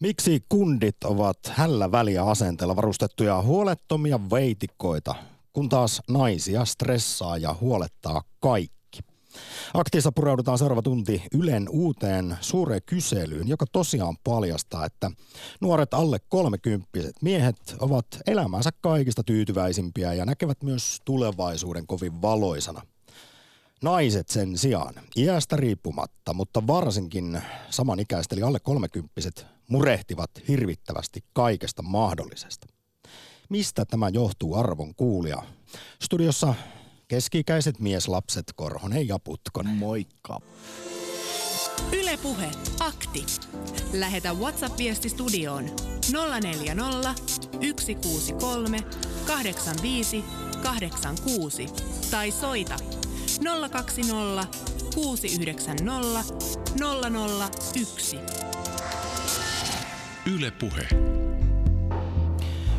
Miksi kundit ovat hällä väliä asenteella varustettuja huolettomia veitikkoita, kun taas naisia stressaa ja huolettaa kaikki? Aktiissa pureudutaan seuraava tunti Ylen uuteen suureen kyselyyn, joka tosiaan paljastaa, että nuoret alle kolmekymppiset miehet ovat elämänsä kaikista tyytyväisimpiä ja näkevät myös tulevaisuuden kovin valoisana. Naiset sen sijaan, iästä riippumatta, mutta varsinkin samanikäiset eli alle kolmekymppiset murehtivat hirvittävästi kaikesta mahdollisesta. Mistä tämä johtuu arvon kuulia? Studiossa keski-ikäiset mieslapset Korhonen ja Putkonen. Moikka. Ylepuhe akti. Lähetä WhatsApp-viesti studioon 040 163 85 86 tai soita 020 690 001. Yle Puhe.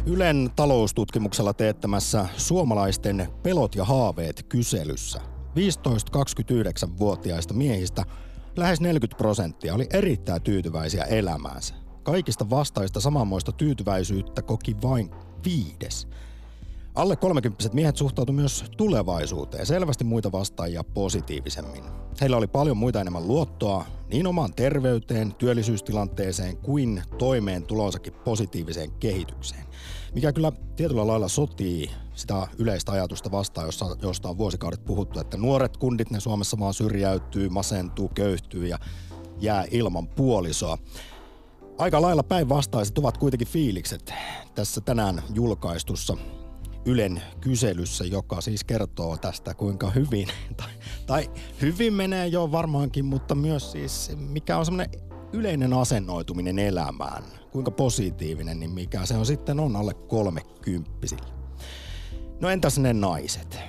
Ylen taloustutkimuksella teettämässä suomalaisten pelot ja haaveet kyselyssä 15-29-vuotiaista miehistä lähes 40 prosenttia oli erittäin tyytyväisiä elämäänsä. Kaikista vastaista samanmoista tyytyväisyyttä koki vain viides. Alle 30 miehet suhtautuivat myös tulevaisuuteen selvästi muita vastaajia positiivisemmin. Heillä oli paljon muita enemmän luottoa niin omaan terveyteen, työllisyystilanteeseen kuin toimeentulonsakin positiiviseen kehitykseen. Mikä kyllä tietyllä lailla sotii sitä yleistä ajatusta vastaan, josta, josta on vuosikaudet puhuttu, että nuoret kundit ne Suomessa vaan syrjäytyy, masentuu, köyhtyy ja jää ilman puolisoa. Aika lailla päinvastaiset ovat kuitenkin fiilikset tässä tänään julkaistussa Ylen kyselyssä, joka siis kertoo tästä, kuinka hyvin, tai, tai hyvin menee jo varmaankin, mutta myös siis mikä on semmoinen yleinen asennoituminen elämään, kuinka positiivinen, niin mikä se on sitten on alle kolmekymppisillä. No entäs ne naiset?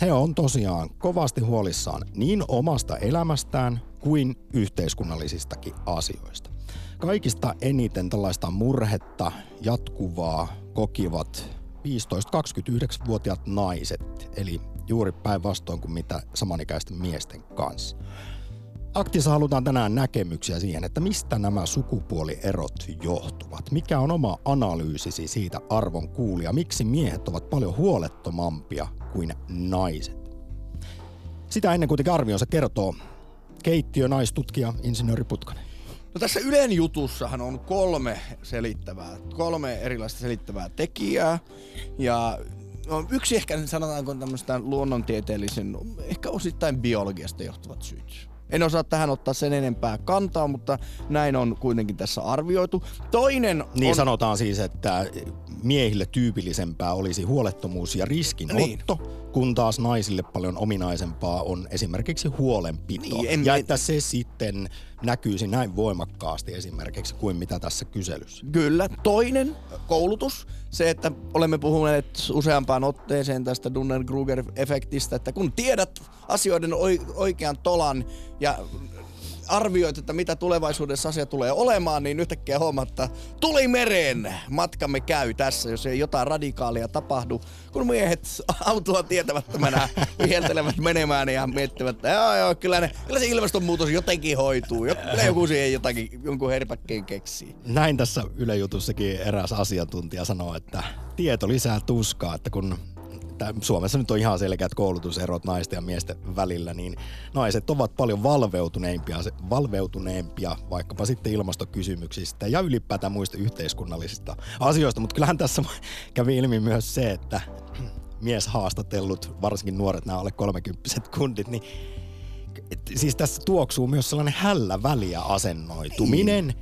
He on tosiaan kovasti huolissaan niin omasta elämästään kuin yhteiskunnallisistakin asioista. Kaikista eniten tällaista murhetta jatkuvaa kokivat 15-29-vuotiaat naiset, eli juuri päinvastoin kuin mitä samanikäisten miesten kanssa. Aktissa halutaan tänään näkemyksiä siihen, että mistä nämä sukupuolierot johtuvat. Mikä on oma analyysisi siitä arvon kuulia, miksi miehet ovat paljon huolettomampia kuin naiset. Sitä ennen kuitenkin arvionsa kertoo keittiö naistutkija insinööri Putkonen. No tässä Ylen jutussahan on kolme selittävää, kolme erilaista selittävää tekijää. Ja no, yksi ehkä sanotaanko tämmöistä luonnontieteellisen, ehkä osittain biologiasta johtuvat syyt. En osaa tähän ottaa sen enempää kantaa, mutta näin on kuitenkin tässä arvioitu. Toinen Niin on... sanotaan siis, että miehille tyypillisempää olisi huolettomuus ja riskinotto, niin. kun taas naisille paljon ominaisempaa on esimerkiksi huolenpito. Niin, en- ja että se sitten näkyisi näin voimakkaasti esimerkiksi kuin mitä tässä kyselyssä. Kyllä. Toinen, koulutus. Se, että olemme puhuneet useampaan otteeseen tästä Dunner-Kruger-efektistä, että kun tiedät asioiden oi- oikean tolan ja arvioit, että mitä tulevaisuudessa asia tulee olemaan, niin yhtäkkiä huomaat, että tuli mereen, matkamme käy tässä, jos ei jotain radikaalia tapahdu. Kun miehet autoa tietämättömänä viheltelevät menemään ja miettivät, että joo, joo, kyllä, ne, kyllä se ilmastonmuutos jotenkin hoituu. Kyllä joku siihen jotakin, jonkun herpäkkeen keksii. Näin tässä Yle Jutussakin eräs asiantuntija sanoo, että tieto lisää tuskaa, että kun tää Suomessa nyt on ihan selkeät koulutuserot naisten ja miesten välillä, niin naiset ovat paljon valveutuneempia, valveutuneempia vaikkapa sitten ilmastokysymyksistä ja ylipäätään muista yhteiskunnallisista asioista. Mutta kyllähän tässä kävi ilmi myös se, että mieshaastatellut, varsinkin nuoret nämä alle 30 kundit, niin et, siis tässä tuoksuu myös sellainen hällä väliä asennoituminen.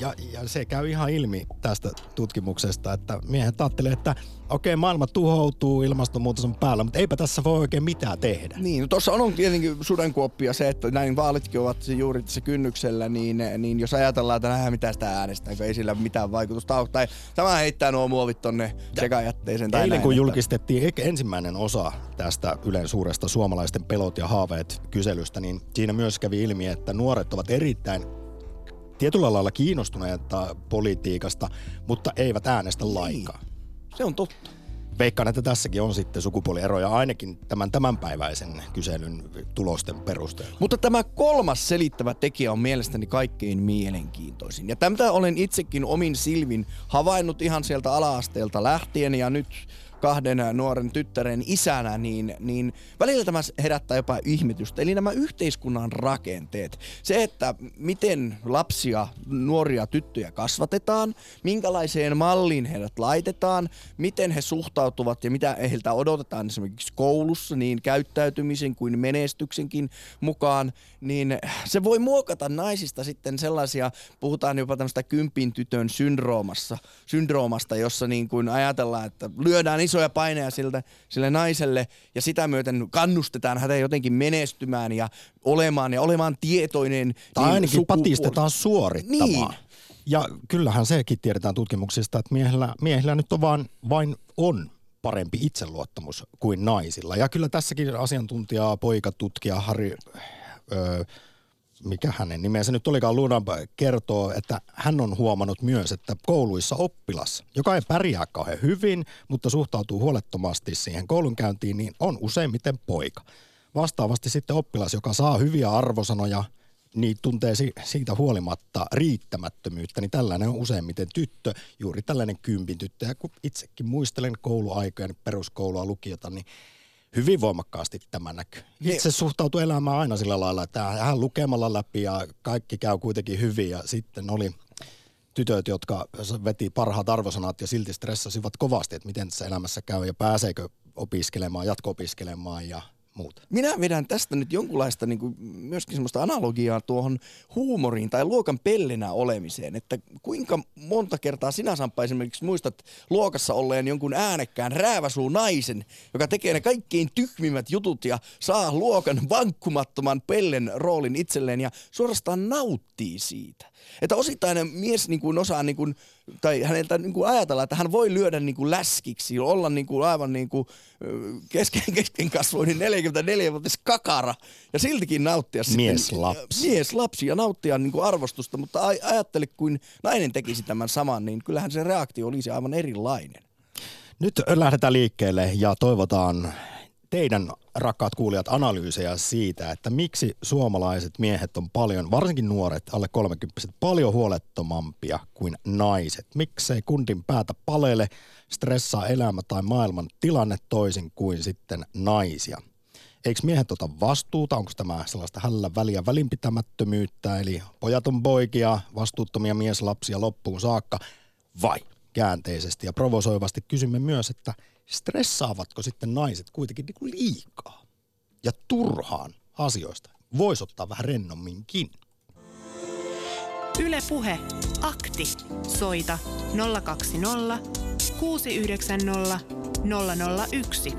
Ja, ja se käy ihan ilmi tästä tutkimuksesta, että miehet ajattelee, että okei, maailma tuhoutuu, ilmastonmuutos on päällä, mutta eipä tässä voi oikein mitään tehdä. Niin, no tuossa on tietenkin sudenkuoppia se, että näin vaalitkin ovat se juuri tässä kynnyksellä, niin, niin jos ajatellaan, että nähdään mitä sitä äänestää, kun ei sillä mitään vaikutusta ole, tai tämä heittää nuo muovit tonne sekajätteeseen tai Eilen näin, kun että- julkistettiin ensimmäinen osa tästä Ylen suuresta suomalaisten pelot ja haaveet kyselystä, niin siinä myös kävi ilmi, että nuoret ovat erittäin tietyllä lailla kiinnostuneita politiikasta, mutta eivät äänestä lainkaan. Se on totta. veikkaan, että tässäkin on sitten sukupuolieroja ainakin tämän tämänpäiväisen kyselyn tulosten perusteella. Mutta tämä kolmas selittävä tekijä on mielestäni kaikkein mielenkiintoisin. Ja tätä olen itsekin omin silmin havainnut ihan sieltä ala-asteelta lähtien ja nyt kahden nuoren tyttären isänä, niin, niin välillä tämä herättää jopa ihmetystä. Eli nämä yhteiskunnan rakenteet. Se, että miten lapsia, nuoria tyttöjä kasvatetaan, minkälaiseen malliin heidät laitetaan, miten he suhtautuvat ja mitä heiltä odotetaan esimerkiksi koulussa niin käyttäytymisen kuin menestyksenkin mukaan, niin se voi muokata naisista sitten sellaisia, puhutaan jopa tämmöistä kympin tytön syndroomassa, syndroomasta, jossa niin kuin ajatellaan, että lyödään isoja paineja siltä, sille naiselle ja sitä myöten kannustetaan häntä jotenkin menestymään ja olemaan ja olemaan tietoinen. Tai niin ainakin sukupuoli- patistetaan suorittamaan. Niin. Ja kyllähän sekin tiedetään tutkimuksista, että miehillä, miehillä nyt on vain, vain on parempi itseluottamus kuin naisilla. Ja kyllä tässäkin asiantuntija, poika, tutkija Harri, öö, mikä hänen nimensä nyt olikaan, Luna kertoo, että hän on huomannut myös, että kouluissa oppilas, joka ei pärjää kauhean hyvin, mutta suhtautuu huolettomasti siihen koulunkäyntiin, niin on useimmiten poika. Vastaavasti sitten oppilas, joka saa hyviä arvosanoja, niin tuntee si- siitä huolimatta riittämättömyyttä, niin tällainen on useimmiten tyttö, juuri tällainen kympin tyttö. Ja kun itsekin muistelen kouluaikoja, niin peruskoulua, lukiota, niin hyvin voimakkaasti tämä näkyy. Itse suhtautui elämään aina sillä lailla, että hän lukemalla läpi ja kaikki käy kuitenkin hyvin ja sitten oli tytöt, jotka veti parhaat arvosanat ja silti stressasivat kovasti, että miten tässä elämässä käy ja pääseekö opiskelemaan, jatko-opiskelemaan ja muuta. Minä vedän tästä nyt jonkunlaista niin kuin, myöskin semmoista analogiaa tuohon huumoriin tai luokan pellenä olemiseen, että kuinka monta kertaa sinä Samppa esimerkiksi muistat luokassa olleen jonkun äänekkään rääväsuu naisen, joka tekee ne kaikkein tyhmimmät jutut ja saa luokan vankkumattoman pellen roolin itselleen ja suorastaan nauttii siitä. Että osittain mies niin kuin osaa niin kuin, tai häneltä niin kuin ajatella, että hän voi lyödä niin kuin läskiksi, olla niin kuin aivan niin kuin kesken, kesken kasvoinen 44-vuotias kakara ja siltikin nauttia sitten- Mieslapsi. Mieslapsi ja nauttia niin kuin arvostusta, mutta aj- ajattele, kun nainen tekisi tämän saman, niin kyllähän se reaktio olisi aivan erilainen. Nyt lähdetään liikkeelle ja toivotaan teidän rakkaat kuulijat analyysejä siitä, että miksi suomalaiset miehet on paljon, varsinkin nuoret, alle 30 paljon huolettomampia kuin naiset. Miksei kundin päätä palele, stressaa elämä tai maailman tilanne toisin kuin sitten naisia. Eikö miehet ota vastuuta? Onko tämä sellaista hällä väliä välinpitämättömyyttä, eli pojat on poikia, vastuuttomia mieslapsia loppuun saakka, vai käänteisesti ja provosoivasti kysymme myös, että stressaavatko sitten naiset kuitenkin niin kuin liikaa ja turhaan asioista? Voisi ottaa vähän rennomminkin. Yle Puhe. Akti. Soita 020 690 001.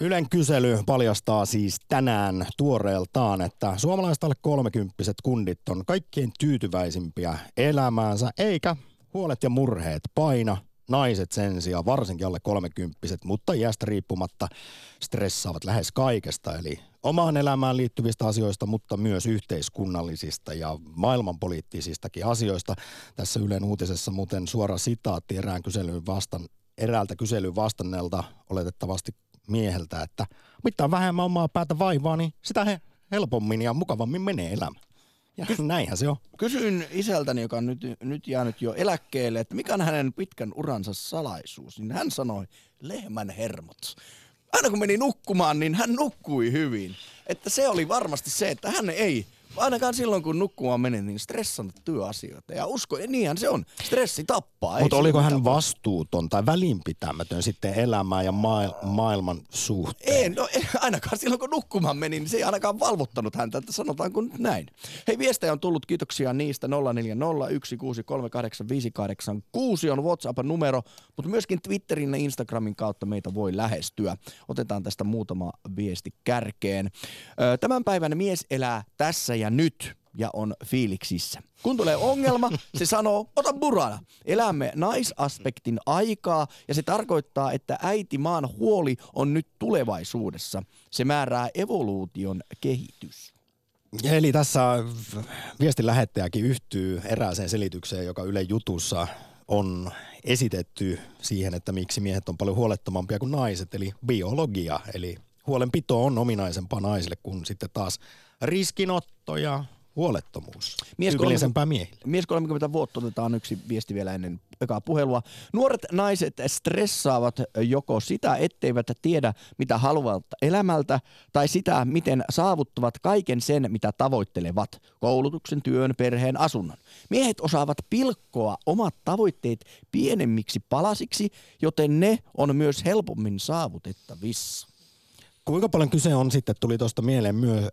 Ylen kysely paljastaa siis tänään tuoreeltaan, että suomalaiset alle 30 kundit on kaikkein tyytyväisimpiä elämäänsä, eikä huolet ja murheet paina. Naiset sen sijaan, varsinkin alle 30 mutta iästä riippumatta stressaavat lähes kaikesta, eli omaan elämään liittyvistä asioista, mutta myös yhteiskunnallisista ja maailmanpoliittisistakin asioista. Tässä Ylen uutisessa muuten suora sitaatti erään kyselyn vastan, eräältä kyselyn vastanneelta oletettavasti mieheltä, että mitä vähemmän omaa päätä vaivaa, niin sitä he helpommin ja mukavammin menee elämä. Ja näinhän se on. Kysyin isältäni, joka on nyt, nyt jäänyt jo eläkkeelle, että mikä on hänen pitkän uransa salaisuus, niin hän sanoi lehmän hermot. Aina kun meni nukkumaan, niin hän nukkui hyvin. Että se oli varmasti se, että hän ei, ainakaan silloin kun nukkumaan meni, niin stressannut työasioita. Ja usko, ja niinhän se on. Stressi tappaa. Mutta oliko hän voi. vastuuton tai välinpitämätön sitten elämää ja maail- maailman suhteen? Ei, no ei, ainakaan silloin kun nukkumaan meni, niin se ei ainakaan valvottanut häntä, että sanotaanko nyt näin. Hei, viestejä on tullut, kiitoksia niistä 0401638586 on WhatsApp-numero, mutta myöskin Twitterin ja Instagramin kautta meitä voi lähestyä. Otetaan tästä muutama viesti kärkeen. Tämän päivän mies elää tässä ja nyt ja on fiiliksissä. Kun tulee ongelma, se sanoo, ota burana. Elämme naisaspektin aikaa ja se tarkoittaa, että äiti maan huoli on nyt tulevaisuudessa. Se määrää evoluution kehitys. Eli tässä viestin lähettäjäkin yhtyy erääseen selitykseen, joka Yle jutussa on esitetty siihen, että miksi miehet on paljon huolettomampia kuin naiset, eli biologia. Eli huolenpito on ominaisempaa naisille kuin sitten taas riskinotto ja huolettomuus. Mies Tyypillisempää miehille. Mies 30 vuotta, otetaan yksi viesti vielä ennen ekaa puhelua. Nuoret naiset stressaavat joko sitä, etteivät tiedä, mitä haluavat elämältä, tai sitä, miten saavuttavat kaiken sen, mitä tavoittelevat. Koulutuksen, työn, perheen, asunnon. Miehet osaavat pilkkoa omat tavoitteet pienemmiksi palasiksi, joten ne on myös helpommin saavutettavissa. Kuinka paljon kyse on sitten, tuli tuosta mieleen myös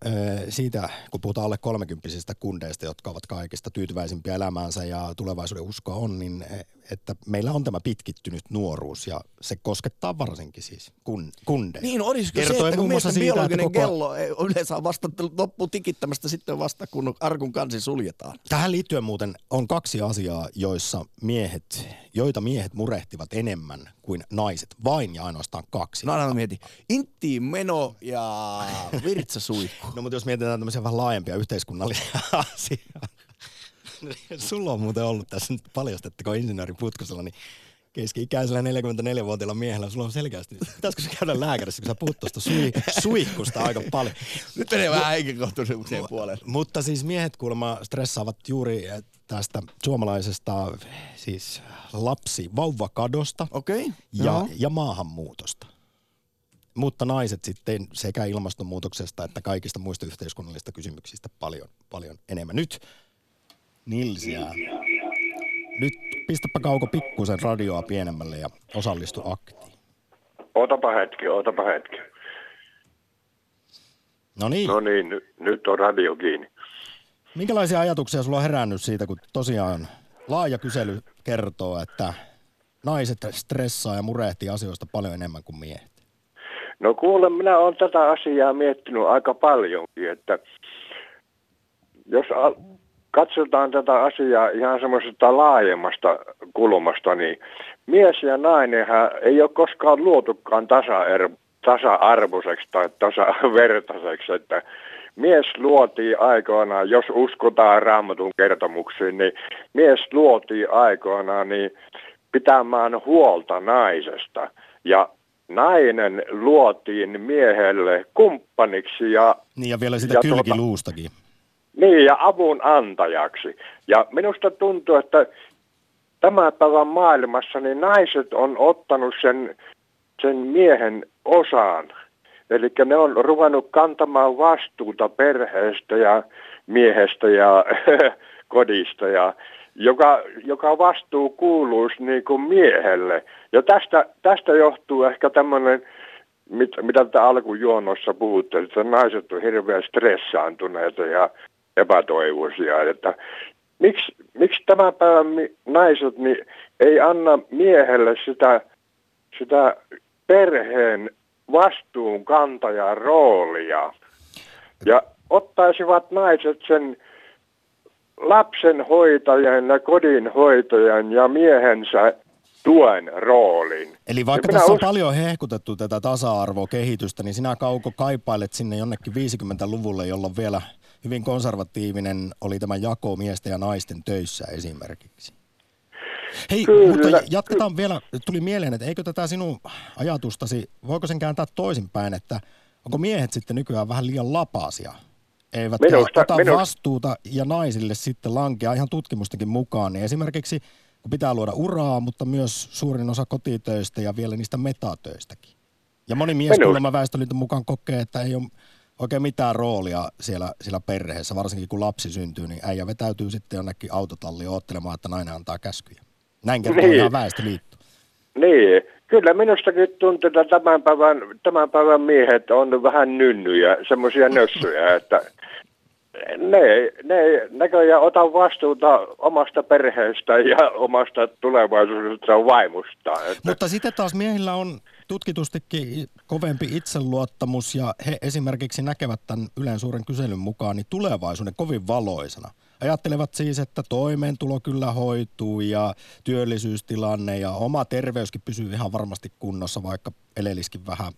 siitä, kun puhutaan alle 30 kundeista, jotka ovat kaikista tyytyväisimpiä elämäänsä ja tulevaisuuden uskoa on, niin että meillä on tämä pitkittynyt nuoruus ja se koskettaa varsinkin siis kun, kundeja. Niin, olisiko se, että kun miesten siitä, biologinen koko- kello yleensä on vasta loppu tikittämästä sitten vasta, kun arkun kansi suljetaan. Tähän liittyen muuten on kaksi asiaa, joissa miehet, joita miehet murehtivat enemmän kuin naiset. Vain ja ainoastaan kaksi. No aina mä mietin, inttiin meno ja virtsasuihku. No mutta jos mietitään tämmöisiä vähän laajempia yhteiskunnallisia asioita. Sulla on muuten ollut tässä nyt paljastettako insinöörin putkosella, niin keski-ikäisellä 44-vuotiaalla miehellä sulla on selkeästi, pitäisikö se käydä lääkärissä, kun sä puhut tuosta sui, suihkusta aika paljon. Nyt menee vähän henkikohtuisuuksien puolelle. Mutta siis miehet kuulemma stressaavat juuri eh, tästä suomalaisesta siis lapsi vauvakadosta. Okay. ja, ja maahanmuutosta. Mutta naiset sitten sekä ilmastonmuutoksesta että kaikista muista yhteiskunnallisista kysymyksistä paljon, paljon enemmän. Nyt Nilsiä. Nyt pistäpä Kauko pikkusen radioa pienemmälle ja osallistu aktiin. Otapa hetki, otapa hetki. No niin, No niin, nyt, nyt on radio kiinni. minkälaisia ajatuksia sulla on herännyt siitä, kun tosiaan laaja kysely kertoo, että naiset stressaa ja murehtii asioista paljon enemmän kuin miehet? No kuule, minä olen tätä asiaa miettinyt aika paljonkin, että jos katsotaan tätä asiaa ihan semmoisesta laajemmasta kulmasta, niin mies ja nainenhan ei ole koskaan luotukaan tasa-er- tasa-arvoiseksi tai tasavertaiseksi, että mies luotiin aikoinaan, jos uskotaan raamatun kertomuksiin, niin mies luotiin aikoinaan niin pitämään huolta naisesta. Ja nainen luotiin miehelle kumppaniksi ja Niin ja vielä sitä Ja tuota- kylkiluustakin. Niin, ja avun antajaksi. Ja minusta tuntuu, että tämän päivän maailmassa niin naiset on ottanut sen, sen miehen osaan. Eli ne on ruvennut kantamaan vastuuta perheestä ja miehestä ja kodista, ja joka, joka vastuu kuuluisi niin kuin miehelle. Ja tästä, tästä johtuu ehkä tämmöinen, mit, mitä te alkujuonnossa puhutte, että naiset on hirveän stressaantuneita ja epätoivoisia, että miksi, miksi tämän päivän naiset niin ei anna miehelle sitä, sitä perheen vastuunkantajan roolia ja ottaisivat naiset sen lapsen hoitajan ja kodin hoitajan ja miehensä tuen roolin. Eli vaikka Ja tässä on us- paljon hehkutettu tätä tasa-arvokehitystä, niin sinä Kauko kaipailet sinne jonnekin 50-luvulle, jolloin vielä hyvin konservatiivinen oli tämä jako miesten ja naisten töissä esimerkiksi. Hei, Kyllä, mutta jatketaan vielä. Tuli mieleen, että eikö tätä sinun ajatustasi, voiko sen kääntää toisinpäin, että onko miehet sitten nykyään vähän liian lapasia? Eivät Minusta- ota minusta- vastuuta ja naisille sitten lankea ihan tutkimustenkin mukaan. Niin esimerkiksi kun pitää luoda uraa, mutta myös suurin osa kotitöistä ja vielä niistä metatöistäkin. Ja moni mies kuulemma Väestöliiton mukaan kokee, että ei ole oikein mitään roolia siellä, siellä perheessä, varsinkin kun lapsi syntyy, niin äijä vetäytyy sitten jonnekin autotalliin odottelemaan, että nainen antaa käskyjä. Näin kertoo Niin. ihan Väestöliitto. Niin, kyllä minustakin tuntuu, että tämän päivän, tämän päivän miehet on vähän nynnyjä, semmoisia nössyjä, että ne, ne näköjään ota vastuuta omasta perheestä ja omasta tulevaisuudesta vaimustaan. Että, Mutta sitten taas miehillä on tutkitustikin kovempi itseluottamus ja he esimerkiksi näkevät tämän Ylen suuren kyselyn mukaan niin tulevaisuuden kovin valoisana. Ajattelevat siis, että toimeentulo kyllä hoituu ja työllisyystilanne ja oma terveyskin pysyy ihan varmasti kunnossa, vaikka elelisikin vähän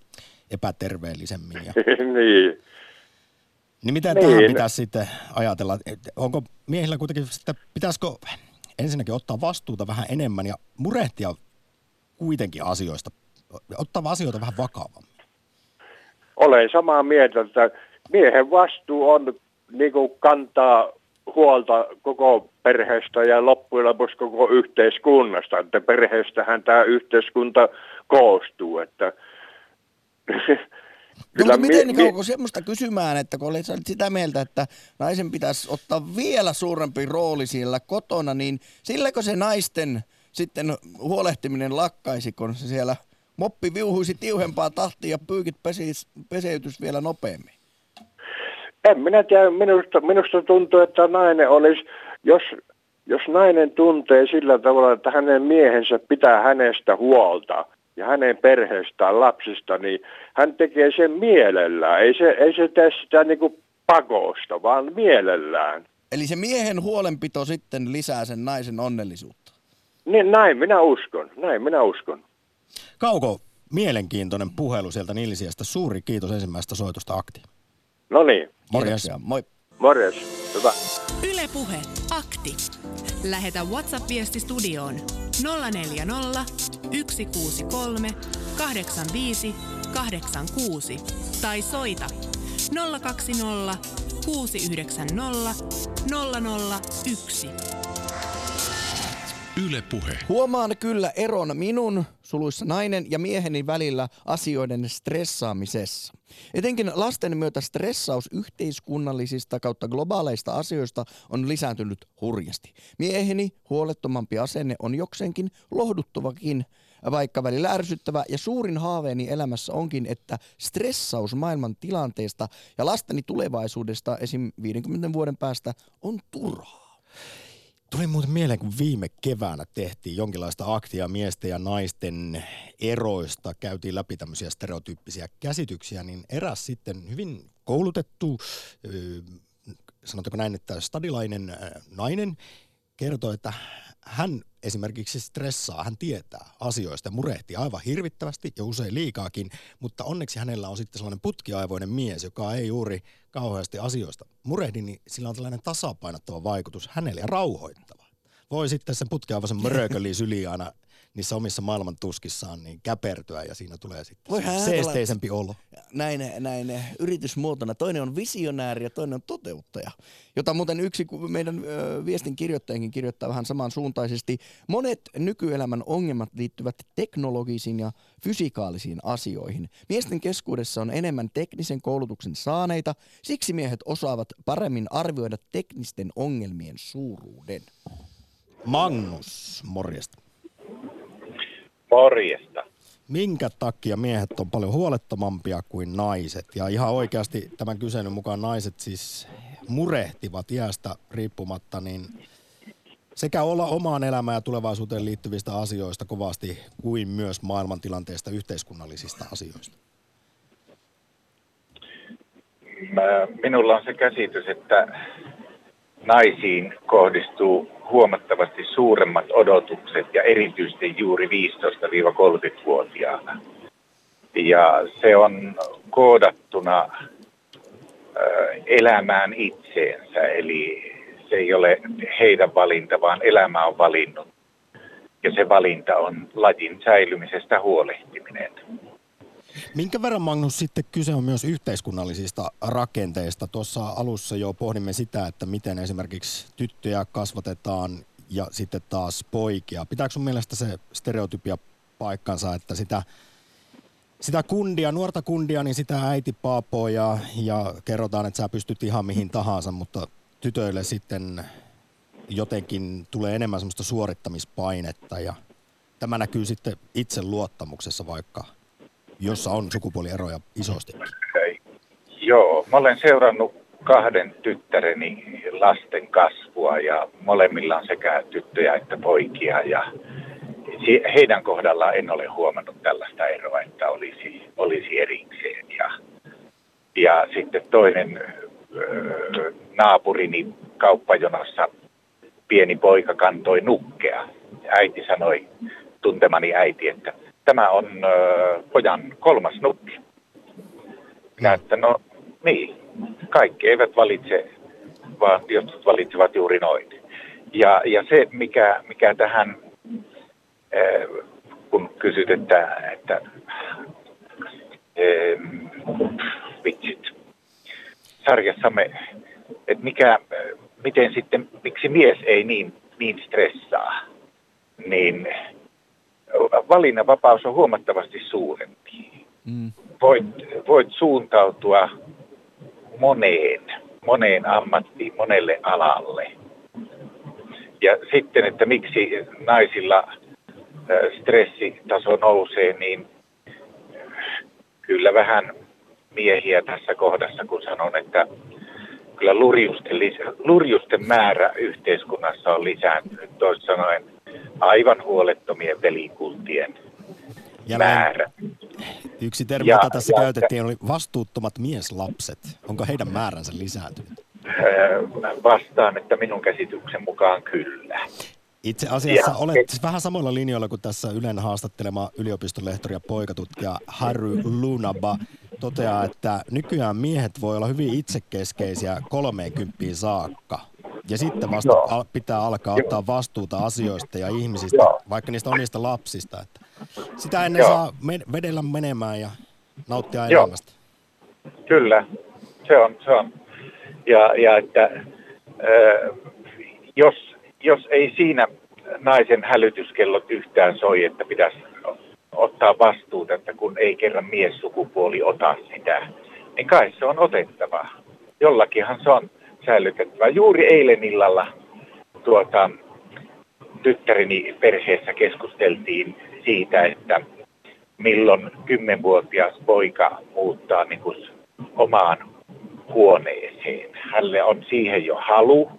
epäterveellisemmin. Ja, niin. niin miten Niin. tähän pitäisi sitten ajatella? Onko miehillä kuitenkin sitten, pitäisikö ensinnäkin ottaa vastuuta vähän enemmän ja murehtia kuitenkin asioista, ottaa asioita vähän vakavammin? Olen samaa mieltä, että miehen vastuu on niin kuin kantaa huolta koko perheestä ja loppujen lopuksi koko yhteiskunnasta. Että perheestähän tämä yhteiskunta koostuu. Että Kyllä no, miten mi- kauko semmoista kysymään, että kun olet sitä mieltä, että naisen pitäisi ottaa vielä suurempi rooli siellä kotona, niin silläkö se naisten sitten huolehtiminen lakkaisi, kun se siellä moppi viuhuisi tiuhempaa tahtia ja pyykit pesis, peseytys vielä nopeammin? En minä tiedä, minusta, minusta tuntuu, että nainen olisi, jos, jos nainen tuntee sillä tavalla, että hänen miehensä pitää hänestä huolta ja hänen perheestään, lapsista, niin hän tekee sen mielellään. Ei se, ei se tee sitä niin kuin pakosta, vaan mielellään. Eli se miehen huolenpito sitten lisää sen naisen onnellisuutta? Niin, näin minä uskon, näin minä uskon. Kauko, mielenkiintoinen puhelu sieltä Nilsiästä. Suuri kiitos ensimmäisestä soitosta Akti. No niin. Morjes. Moi. Morjes. Hyvä. Yle Puhe. Akti. Lähetä WhatsApp-viesti studioon 040 163 85 86 tai soita 020 690 001. Yle Puhe. Huomaan kyllä eron minun, suluissa nainen ja mieheni välillä asioiden stressaamisessa. Etenkin lasten myötä stressaus yhteiskunnallisista kautta globaaleista asioista on lisääntynyt hurjasti. Mieheni huolettomampi asenne on jokseenkin lohduttavakin, vaikka välillä ärsyttävä ja suurin haaveeni elämässä onkin, että stressaus maailman tilanteesta ja lasteni tulevaisuudesta esim. 50 vuoden päästä on turhaa. Tuli muuten mieleen, kun viime keväänä tehtiin jonkinlaista aktia miesten ja naisten eroista, käytiin läpi tämmöisiä stereotyyppisiä käsityksiä, niin eräs sitten hyvin koulutettu, sanotaanko näin, että stadilainen nainen kertoi, että hän esimerkiksi stressaa, hän tietää asioista murehtii aivan hirvittävästi ja usein liikaakin, mutta onneksi hänellä on sitten sellainen putkiaivoinen mies, joka ei juuri kauheasti asioista murehdi, niin sillä on tällainen tasapainottava vaikutus hänelle ja rauhoittava. Voi sitten sen putkiaivoisen mörököli syli aina niissä omissa maailman tuskissaan niin käpertyä ja siinä tulee sitten seesteisempi olo. Näin, näin yritysmuotona. Toinen on visionääri ja toinen on toteuttaja, jota muuten yksi meidän ö, viestin kirjoittajankin kirjoittaa vähän samansuuntaisesti. Monet nykyelämän ongelmat liittyvät teknologisiin ja fysikaalisiin asioihin. Miesten keskuudessa on enemmän teknisen koulutuksen saaneita, siksi miehet osaavat paremmin arvioida teknisten ongelmien suuruuden. Magnus, morjesta. Morjesta. Minkä takia miehet on paljon huolettomampia kuin naiset? Ja ihan oikeasti tämän kyselyn mukaan naiset siis murehtivat iästä riippumatta niin sekä olla omaan elämään ja tulevaisuuteen liittyvistä asioista kovasti kuin myös maailmantilanteesta yhteiskunnallisista asioista. Minulla on se käsitys, että naisiin kohdistuu huomattavasti suuremmat odotukset ja erityisesti juuri 15-30-vuotiaana. Ja se on koodattuna elämään itseensä, eli se ei ole heidän valinta, vaan elämä on valinnut. Ja se valinta on lajin säilymisestä huolehtiminen. Minkä verran Magnus sitten kyse on myös yhteiskunnallisista rakenteista? Tuossa alussa jo pohdimme sitä, että miten esimerkiksi tyttöjä kasvatetaan ja sitten taas poikia. Pitääkö sun mielestä se stereotypia paikkansa, että sitä, sitä kundia, nuorta kundia, niin sitä äiti paapoo ja, ja kerrotaan, että sä pystyt ihan mihin tahansa, mutta tytöille sitten jotenkin tulee enemmän semmoista suorittamispainetta ja tämä näkyy sitten itse luottamuksessa vaikka – jossa on sukupuolieroja isosti? Joo, mä olen seurannut kahden tyttäreni lasten kasvua ja molemmilla on sekä tyttöjä että poikia ja heidän kohdallaan en ole huomannut tällaista eroa, että olisi, olisi erikseen. Ja, ja sitten toinen naapurini kauppajonossa pieni poika kantoi nukkea. Äiti sanoi, tuntemani äiti, että tämä on ö, pojan kolmas nuppi. Ja että no niin, kaikki eivät valitse, vaan jotkut valitsevat juuri noin. Ja, ja se, mikä, mikä tähän, äh, kun kysyt, että, että vitsit, sarjassamme, että mikä, miten sitten, miksi mies ei niin, niin stressaa, niin valinnanvapaus on huomattavasti suurempi. Mm. Voit, voit suuntautua moneen, moneen ammattiin, monelle alalle. Ja sitten, että miksi naisilla stressitaso nousee, niin kyllä vähän miehiä tässä kohdassa, kun sanon, että kyllä lurjusten, lurjusten määrä yhteiskunnassa on lisääntynyt. Toisin sanoen aivan huolettomien pelikultien ja määrä. Yksi termi, jota tässä ja, käytettiin, oli vastuuttomat mieslapset. Onko heidän määränsä lisääntynyt? Vastaan, että minun käsityksen mukaan kyllä. Itse asiassa ja, olet et... vähän samoilla linjoilla kuin tässä Ylen haastattelema yliopistolehtori ja poikatutkija Harry Lunaba toteaa, että nykyään miehet voi olla hyvin itsekeskeisiä 30 saakka. Ja sitten vasta Joo. pitää alkaa Joo. ottaa vastuuta asioista ja ihmisistä, Joo. vaikka niistä omista lapsista. Että sitä ennen Joo. saa vedellä menemään ja nauttia Joo. elämästä. Kyllä, se on. Se on. Ja, ja että äh, jos, jos ei siinä naisen hälytyskellot yhtään soi, että pitäisi ottaa vastuuta, että kun ei kerran miessukupuoli ota sitä, niin kai se on otettava. Jollakinhan se on säilytettävä. Juuri eilen illalla tuota, tyttäreni perheessä keskusteltiin siitä, että milloin kymmenvuotias poika muuttaa niin kuin omaan huoneeseen. Hänelle on siihen jo halu.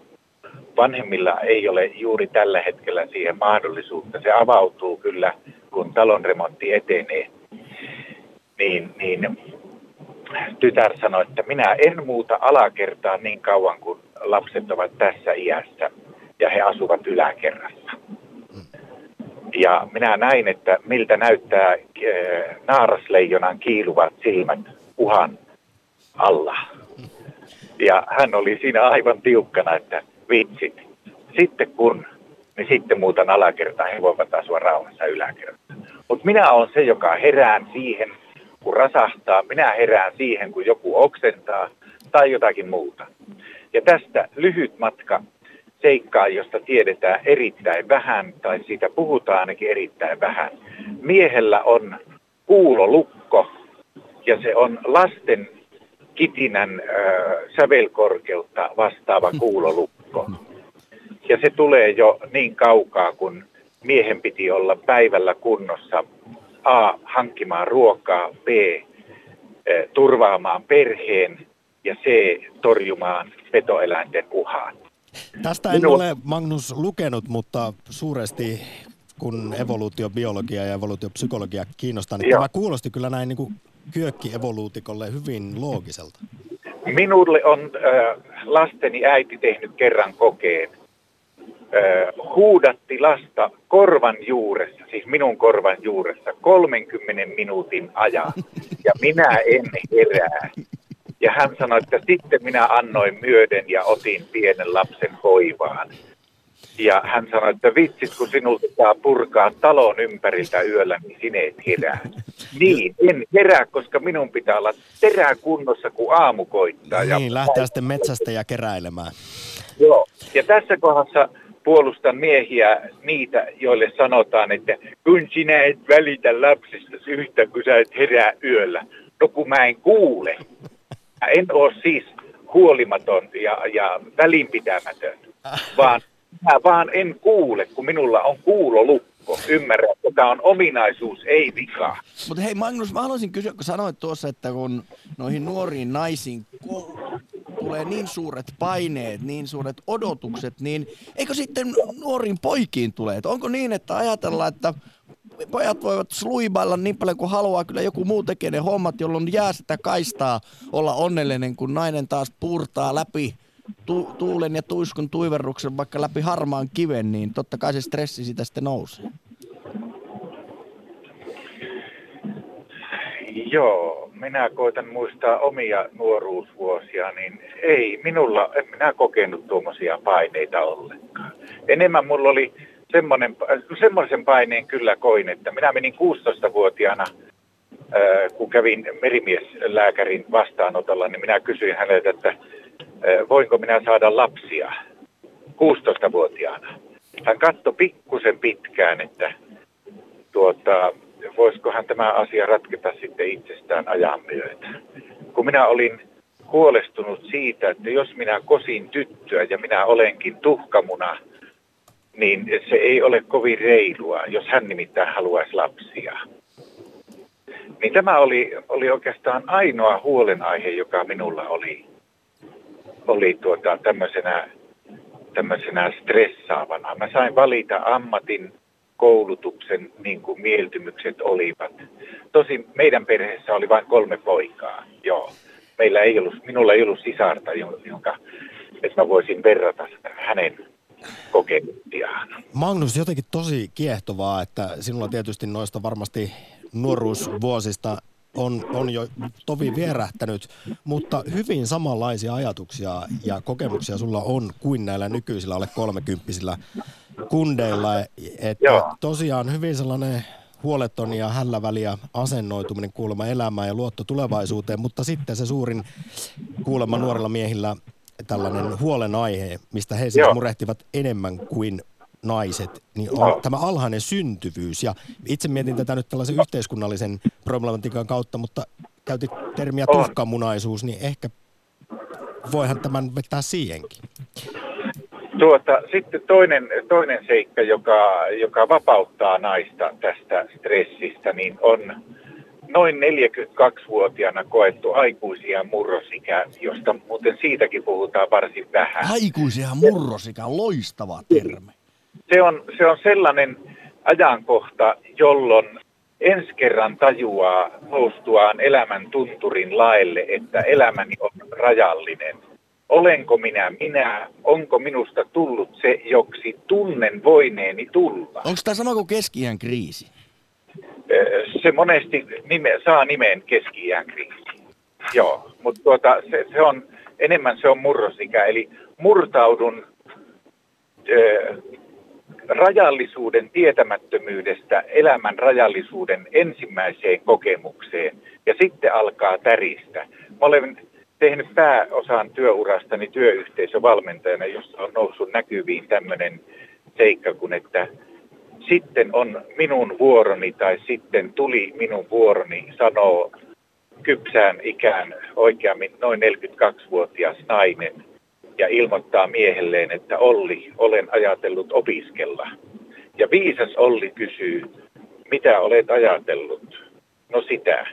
Vanhemmilla ei ole juuri tällä hetkellä siihen mahdollisuutta. Se avautuu kyllä, kun talon remontti etenee. Niin, niin tytär sanoi, että minä en muuta alakertaa niin kauan kuin lapset ovat tässä iässä ja he asuvat yläkerrassa. Ja minä näin, että miltä näyttää äh, naarasleijonan kiiluvat silmät uhan alla. Ja hän oli siinä aivan tiukkana, että vitsit, sitten kun, niin sitten muutan alakertaan, he voivat asua rauhassa yläkerrassa. Mutta minä olen se, joka herään siihen, kun rasahtaa, minä herään siihen, kun joku oksentaa tai jotakin muuta. Ja tästä lyhyt matka seikkaa, josta tiedetään erittäin vähän, tai siitä puhutaan ainakin erittäin vähän. Miehellä on kuulolukko, ja se on lasten kitinän äh, sävelkorkeutta vastaava kuulolukko. Ja se tulee jo niin kaukaa, kun miehen piti olla päivällä kunnossa A. hankkimaan ruokaa, B. turvaamaan perheen ja C. torjumaan petoeläinten uhan. Tästä en Minun... ole Magnus lukenut, mutta suuresti kun evoluutiobiologia ja evoluutiopsykologia kiinnostaa, niin Joo. tämä kuulosti kyllä näin niin kuin kyökkievoluutikolle hyvin loogiselta. Minulle on äh, lasteni äiti tehnyt kerran kokeen huudatti lasta korvan juuressa, siis minun korvan juuressa, 30 minuutin ajan. Ja minä en herää. Ja hän sanoi, että sitten minä annoin myöden ja otin pienen lapsen hoivaan. Ja hän sanoi, että vitsit, kun sinulta saa purkaa talon ympäriltä yöllä, niin sinä et herää. Niin, en herää, koska minun pitää olla terää kunnossa, kun aamu koittaa. Niin, ja lähteä sitten metsästä ja keräilemään. Joo, ja tässä kohdassa puolustan miehiä niitä, joille sanotaan, että kun sinä et välitä lapsista yhtä, kun sä et herää yöllä. No kun mä en kuule. Mä en ole siis huolimaton ja, ja välinpitämätön, vaan mä vaan en kuule, kun minulla on kuulolukko. Ymmärrän, että tämä on ominaisuus, ei vika. Mutta hei Magnus, mä haluaisin kysyä, kun sanoit tuossa, että kun noihin nuoriin naisiin tulee niin suuret paineet, niin suuret odotukset, niin eikö sitten nuoriin poikiin tule? Et onko niin, että ajatellaan, että pojat voivat sluibailla niin paljon kuin haluaa, kyllä joku muu tekee ne hommat, jolloin jää sitä kaistaa olla onnellinen, kun nainen taas purtaa läpi tu- tuulen ja tuiskun tuiverruksen vaikka läpi harmaan kiven, niin totta kai se stressi siitä sitten nousee. Joo, minä koitan muistaa omia nuoruusvuosia, niin ei minulla, en minä kokenut tuommoisia paineita ollenkaan. Enemmän mulla oli semmoinen, semmoisen paineen kyllä koin, että minä menin 16-vuotiaana, kun kävin merimieslääkärin vastaanotolla, niin minä kysyin häneltä, että voinko minä saada lapsia 16-vuotiaana. Hän katsoi pikkusen pitkään, että tuota, voisikohan tämä asia ratketa sitten itsestään ajan myötä. Kun minä olin huolestunut siitä, että jos minä kosin tyttöä ja minä olenkin tuhkamuna, niin se ei ole kovin reilua, jos hän nimittäin haluaisi lapsia. Niin tämä oli, oli oikeastaan ainoa huolenaihe, joka minulla oli, oli tuota, tämmöisenä, tämmöisenä stressaavana. Mä sain valita ammatin, koulutuksen niin kuin mieltymykset olivat. Tosin meidän perheessä oli vain kolme poikaa, joo. Meillä ei ollut, minulla ei ollut sisarta, jonka, että mä voisin verrata hänen kokemuksiaan. Magnus, jotenkin tosi kiehtovaa, että sinulla tietysti noista varmasti nuoruusvuosista on, on jo tovi vierähtänyt, mutta hyvin samanlaisia ajatuksia ja kokemuksia sulla on kuin näillä nykyisillä alle kolmekymppisillä kundeilla. Että Joo. tosiaan hyvin sellainen huoleton ja hällä väliä asennoituminen kuulemma elämään ja luotto tulevaisuuteen, mutta sitten se suurin kuulemma nuorilla miehillä tällainen huolenaihe, mistä he siis murehtivat enemmän kuin naiset, niin on no. tämä alhainen syntyvyys. Ja itse mietin tätä nyt tällaisen yhteiskunnallisen problematiikan kautta, mutta käytit termiä tuhkamunaisuus, niin ehkä voihan tämän vetää siihenkin. Tuota, sitten toinen, toinen seikka, joka, joka vapauttaa naista tästä stressistä, niin on noin 42-vuotiaana koettu aikuisia murrosikä, josta muuten siitäkin puhutaan varsin vähän. Aikuisia murrosikä, loistava termi se on, se on sellainen ajankohta, jolloin ensi kerran tajuaa noustuaan elämän tunturin laelle, että elämäni on rajallinen. Olenko minä minä? Onko minusta tullut se, joksi tunnen voineeni tulla? Onko tämä sama kuin keski kriisi? Se monesti nime, saa nimen keski kriisi. Joo, mutta tuota, se, se on, enemmän se on murrosikä, eli murtaudun rajallisuuden tietämättömyydestä elämän rajallisuuden ensimmäiseen kokemukseen ja sitten alkaa täristä. Mä olen tehnyt pääosan työurastani työyhteisövalmentajana, jossa on noussut näkyviin tämmöinen seikka kuin, että sitten on minun vuoroni tai sitten tuli minun vuoroni sanoo kypsään ikään oikeammin noin 42-vuotias nainen – ja ilmoittaa miehelleen, että Olli, olen ajatellut opiskella. Ja viisas Olli kysyy, mitä olet ajatellut? No sitä.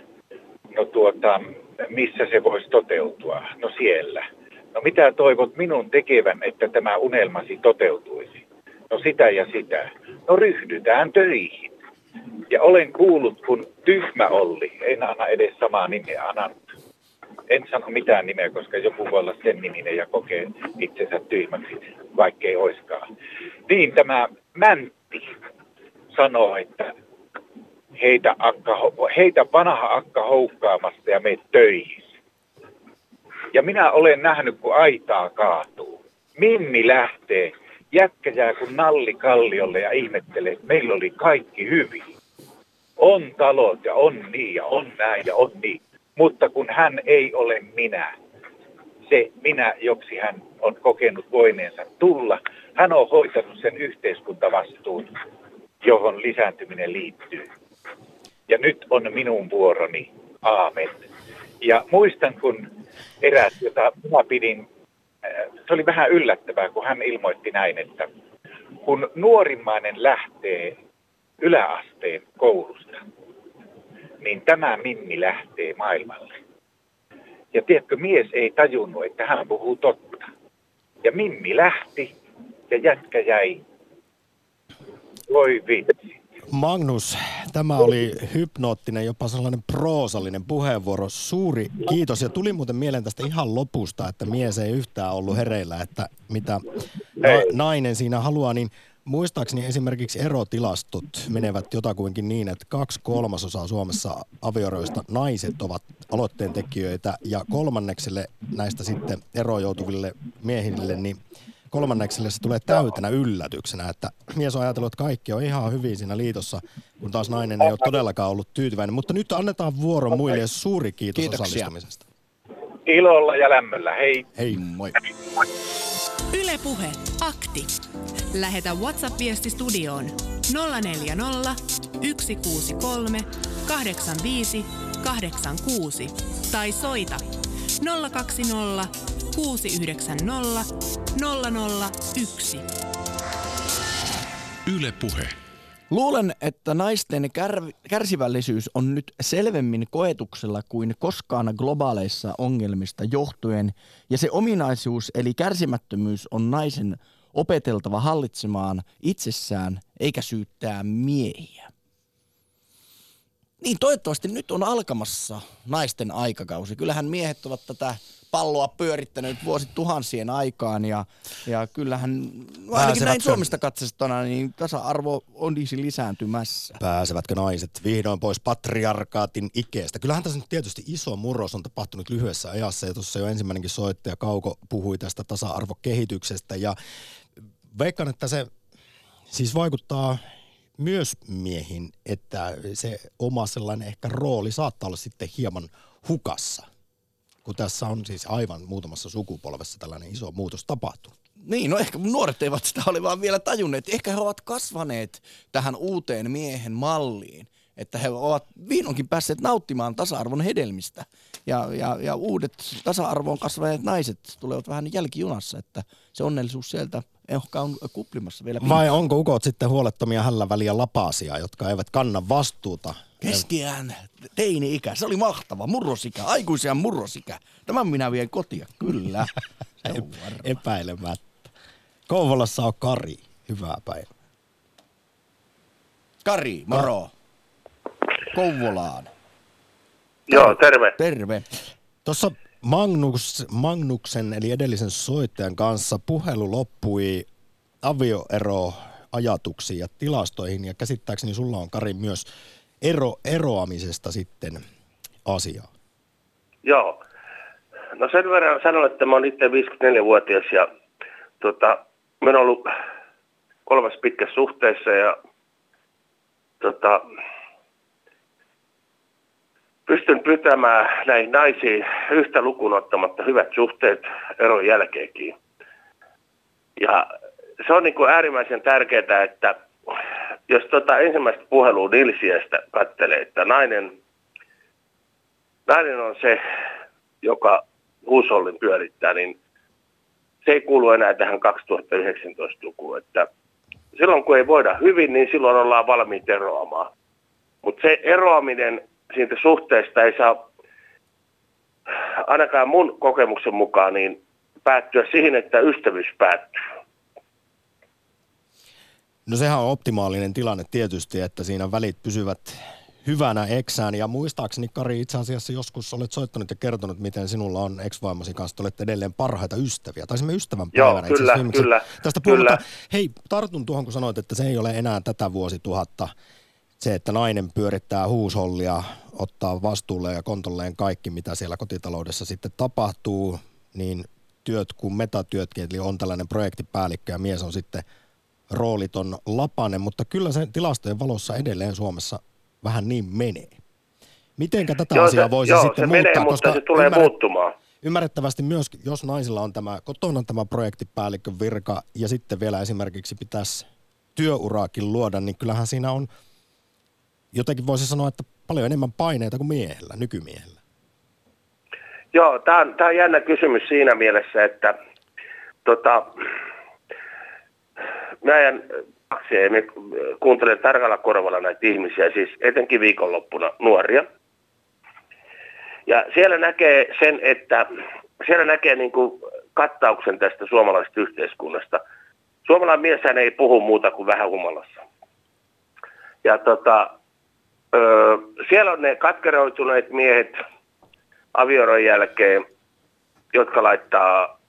No tuota, missä se voisi toteutua? No siellä. No mitä toivot minun tekevän, että tämä unelmasi toteutuisi? No sitä ja sitä. No ryhdytään töihin. Ja olen kuullut, kun tyhmä Olli, en anna edes samaa nimeä, annan en sano mitään nimeä, koska joku voi olla sen niminen ja kokee itsensä tyhmäksi, vaikkei oiskaan. Niin tämä Mäntti sanoo, että heitä, akka, heitä vanha akka houkkaamasta ja mene töihin. Ja minä olen nähnyt, kun aitaa kaatuu. Mimmi lähtee, jätkä jää kun nalli kalliolle ja ihmettelee, että meillä oli kaikki hyvin. On talot ja on niin ja on näin ja on niin. Mutta kun hän ei ole minä, se minä, joksi hän on kokenut voineensa tulla, hän on hoitanut sen yhteiskuntavastuun, johon lisääntyminen liittyy. Ja nyt on minun vuoroni. Aamen. Ja muistan, kun eräs, jota minä pidin, äh, se oli vähän yllättävää, kun hän ilmoitti näin, että kun nuorimmainen lähtee yläasteen koulusta, niin tämä Mimmi lähtee maailmalle. Ja tiedätkö, mies ei tajunnut, että hän puhuu totta. Ja Mimmi lähti ja jätkä jäi. Voi vitsi. Magnus, tämä oli hypnoottinen, jopa sellainen proosallinen puheenvuoro. Suuri kiitos. Ja tuli muuten mieleen tästä ihan lopusta, että mies ei yhtään ollut hereillä, että mitä na- nainen siinä haluaa. Niin muistaakseni esimerkiksi erotilastot menevät jotakuinkin niin, että kaksi kolmasosaa Suomessa avioeroista naiset ovat aloitteen tekijöitä ja kolmannekselle näistä sitten eroon joutuville miehille, niin kolmannekselle se tulee täytänä yllätyksenä, että mies on ajatellut, että kaikki on ihan hyvin siinä liitossa, kun taas nainen ei ole todellakaan ollut tyytyväinen. Mutta nyt annetaan vuoro muille ja suuri kiitos Kiitoksia. osallistumisesta. Ilolla ja lämmöllä. Hei. Hei. Moi. Ylepuhe akti. Lähetä WhatsApp-viesti studioon 040 163 85 86 tai soita 020 690 001. Yle Puhe. Luulen, että naisten kär- kärsivällisyys on nyt selvemmin koetuksella kuin koskaan globaaleissa ongelmista johtuen, ja se ominaisuus eli kärsimättömyys on naisen opeteltava hallitsemaan itsessään eikä syyttää miehiä. Niin toivottavasti nyt on alkamassa naisten aikakausi. Kyllähän miehet ovat tätä palloa pyörittänyt vuosituhansien aikaan ja, ja kyllähän no ainakin näin Suomesta katsestona niin tasa-arvo olisi lisääntymässä. Pääsevätkö naiset vihdoin pois patriarkaatin ikeestä? Kyllähän tässä nyt tietysti iso murros on tapahtunut lyhyessä ajassa ja tuossa jo ensimmäinenkin soittaja Kauko puhui tästä tasa-arvokehityksestä ja veikkaan, että se siis vaikuttaa myös miehiin, että se oma sellainen ehkä rooli saattaa olla sitten hieman hukassa, kun tässä on siis aivan muutamassa sukupolvessa tällainen iso muutos tapahtunut. Niin, no ehkä nuoret eivät sitä ole vaan vielä tajunneet. Ehkä he ovat kasvaneet tähän uuteen miehen malliin. Että he ovat vihdoinkin päässeet nauttimaan tasa-arvon hedelmistä. Ja, ja, ja uudet tasa-arvoon kasvaneet naiset tulevat vähän jälkijunassa, että se onnellisuus sieltä ehkä on kuplimassa vielä. Vai onko ukot sitten huolettomia hällä väliä lapasia, jotka eivät kanna vastuuta Keskiään teini-ikä, se oli mahtava, murrosikä, aikuisiän murrosikä. Tämän minä vien kotia, kyllä. Epäilemättä. Kouvolassa on Kari. Hyvää päivää. Kari, moro. Kouvolaan. Joo, terve. Terve. Tuossa Magnus, Magnuksen eli edellisen soittajan kanssa puhelu loppui avioeroajatuksiin ja tilastoihin ja käsittääkseni sulla on Kari myös ero, eroamisesta sitten asiaa. Joo. No sen verran sanon, että mä oon itse 54-vuotias ja tota, mä oon ollut kolmas pitkässä suhteessa ja tota, pystyn pitämään näihin naisiin yhtä lukuun ottamatta hyvät suhteet eron jälkeenkin. Ja se on niin kuin äärimmäisen tärkeää, että jos tota ensimmäistä puhelua Nilsiästä katselee, että nainen, nainen on se, joka huusollin pyörittää, niin se ei kuulu enää tähän 2019-lukuun. Että silloin kun ei voida hyvin, niin silloin ollaan valmiit eroamaan. Mutta se eroaminen siitä suhteesta ei saa ainakaan mun kokemuksen mukaan niin päättyä siihen, että ystävyys päättyy. No sehän on optimaalinen tilanne tietysti, että siinä välit pysyvät hyvänä eksään. Ja muistaakseni Kari itse asiassa joskus olet soittanut ja kertonut, miten sinulla on ex-vaimosi kanssa, olette edelleen parhaita ystäviä. Taisimme ystävän Joo, päivänä itse kyllä, kyllä, Tästä kyllä. puhutaan. Hei, tartun tuohon, kun sanoit, että se ei ole enää tätä vuosituhatta. Se, että nainen pyörittää huushollia, ottaa vastuulle ja kontolleen kaikki, mitä siellä kotitaloudessa sitten tapahtuu, niin työt kuin metatyötkin, eli on tällainen projektipäällikkö ja mies on sitten rooliton lapanen, mutta kyllä se tilastojen valossa edelleen Suomessa vähän niin menee. Mitenkä tätä Joo, asiaa voisi joo, sitten se muuttaa? menee, mutta se tulee ymmärrät- muuttumaan. Ymmärrettävästi myös, jos naisilla on tämä kotona tämä projektipäällikön virka ja sitten vielä esimerkiksi pitäisi työuraakin luoda, niin kyllähän siinä on jotenkin voisi sanoa, että paljon enemmän paineita kuin miehellä, nykymiehellä. Joo, tämä on, on jännä kysymys siinä mielessä, että tota, mä me kuuntelen tarkalla korvalla näitä ihmisiä, siis etenkin viikonloppuna nuoria. Ja siellä näkee sen, että siellä näkee niin kuin kattauksen tästä suomalaisesta yhteiskunnasta. Suomalainen mieshän ei puhu muuta kuin vähän humalassa. Ja tota, öö, siellä on ne katkeroituneet miehet avioron jälkeen, jotka laittaa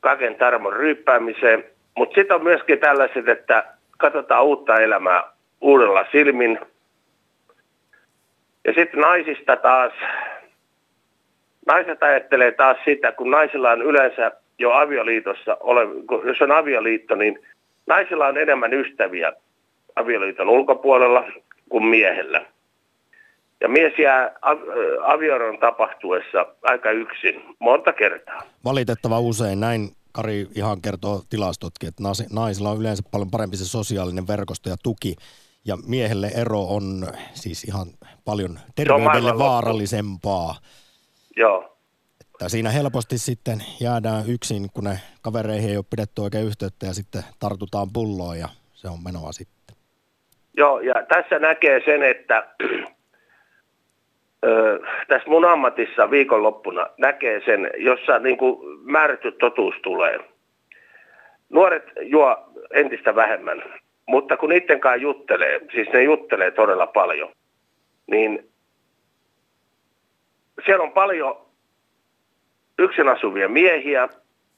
kaiken tarmon ryyppäämiseen. Mutta sitten on myöskin tällaiset, että katsotaan uutta elämää uudella silmin. Ja sitten naisista taas, naiset ajattelee taas sitä, kun naisilla on yleensä jo avioliitossa, ole, jos on avioliitto, niin naisilla on enemmän ystäviä avioliiton ulkopuolella kuin miehellä. Ja mies jää avioron tapahtuessa aika yksin monta kertaa. Valitettava usein näin Kari ihan kertoo tilastotkin, että naisilla on yleensä paljon parempi se sosiaalinen verkosto ja tuki. Ja miehelle ero on siis ihan paljon terveydelle vaarallisempaa. Joo. Että siinä helposti sitten jäädään yksin, kun ne kavereihin ei ole pidetty oikein yhteyttä ja sitten tartutaan pulloon ja se on menoa sitten. Joo, ja tässä näkee sen, että ö, tässä mun ammatissa viikonloppuna näkee sen, jossa niin kuin määrätty totuus tulee. Nuoret juo entistä vähemmän, mutta kun niiden kanssa juttelee, siis ne juttelee todella paljon, niin siellä on paljon yksin asuvia miehiä,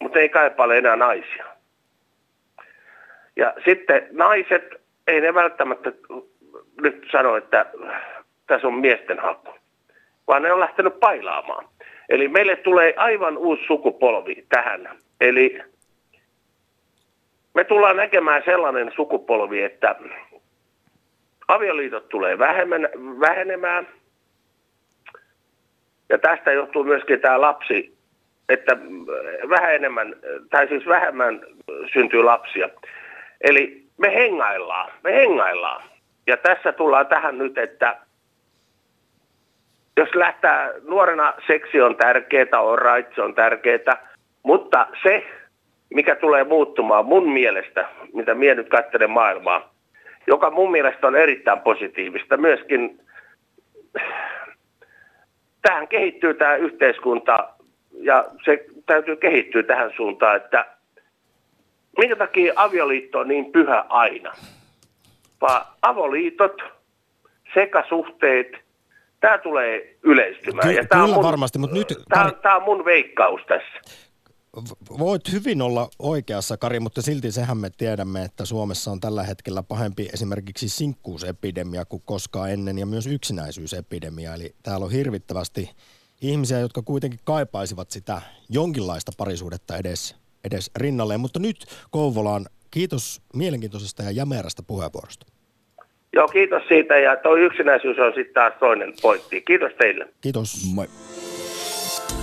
mutta ei kaipaile enää naisia. Ja sitten naiset, ei ne välttämättä nyt sano, että tässä on miesten haku, vaan ne on lähtenyt pailaamaan. Eli meille tulee aivan uusi sukupolvi tähän. Eli me tullaan näkemään sellainen sukupolvi, että avioliitot tulee vähemmän, vähenemään. Ja tästä johtuu myöskin tämä lapsi, että vähän enemmän, tai siis vähemmän syntyy lapsia. Eli me hengaillaan, me hengaillaan. Ja tässä tullaan tähän nyt, että jos lähtää nuorena, seksi on tärkeää, on right, se on tärkeää, mutta se, mikä tulee muuttumaan mun mielestä, mitä minä nyt katselen maailmaa, joka mun mielestä on erittäin positiivista, myöskin tähän kehittyy tämä yhteiskunta ja se täytyy kehittyä tähän suuntaan, että minkä takia avioliitto on niin pyhä aina. Vaan avoliitot, sekasuhteet – tämä tulee yleistymään. Ky- ja tämä kyllä on mun, varmasti, mutta nyt... Tämä, tämä on mun veikkaus tässä. Voit hyvin olla oikeassa, Kari, mutta silti sehän me tiedämme, että Suomessa on tällä hetkellä pahempi esimerkiksi sinkkuusepidemia kuin koskaan ennen ja myös yksinäisyysepidemia. Eli täällä on hirvittävästi ihmisiä, jotka kuitenkin kaipaisivat sitä jonkinlaista parisuudetta edes, edes rinnalleen. Mutta nyt Kouvolaan kiitos mielenkiintoisesta ja jämerästä puheenvuorosta. Joo, kiitos siitä ja tuo yksinäisyys on sitten taas toinen pointti. Kiitos teille. Kiitos. Moi.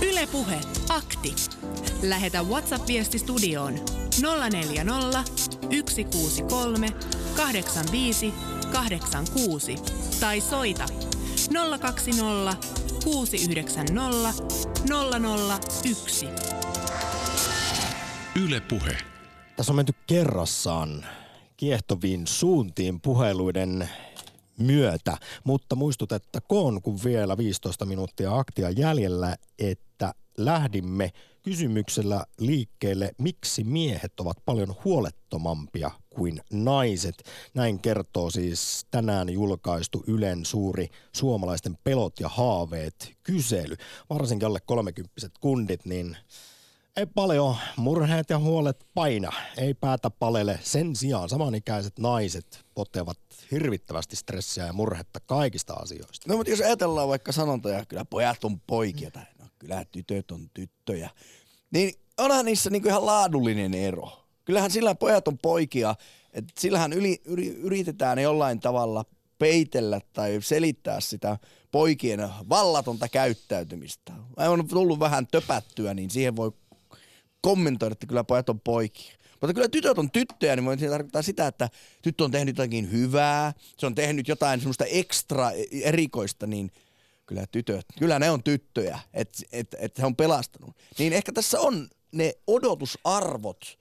Ylepuhe akti. Lähetä WhatsApp-viesti studioon 040 163 85 86 tai soita 020 690 001. Ylepuhe. Tässä on menty kerrassaan kiehtoviin suuntiin puheluiden myötä, mutta muistutettakoon, kun vielä 15 minuuttia aktia jäljellä, että lähdimme kysymyksellä liikkeelle, miksi miehet ovat paljon huolettomampia kuin naiset. Näin kertoo siis tänään julkaistu Ylen suuri suomalaisten pelot ja haaveet kysely. Varsinkin alle 30 kundit, niin ei paljon murheet ja huolet paina, ei päätä palele. Sen sijaan samanikäiset naiset potevat hirvittävästi stressiä ja murhetta kaikista asioista. No mutta jos ajatellaan vaikka sanontoja, kyllä pojat on poikia tai no, kyllä tytöt on tyttöjä, niin onhan niissä niinku ihan laadullinen ero. Kyllähän sillä pojat on poikia, että sillähän yli, yri, yritetään jollain tavalla peitellä tai selittää sitä poikien vallatonta käyttäytymistä. On tullut vähän töpättyä, niin siihen voi kommentoida, että kyllä pojat on poikia. Mutta kyllä tytöt on tyttöjä, niin se tarkoittaa sitä, että tyttö on tehnyt jotakin hyvää, se on tehnyt jotain semmoista ekstra erikoista, niin kyllä tytöt, kyllä ne on tyttöjä, että et, et he on pelastanut. Niin ehkä tässä on ne odotusarvot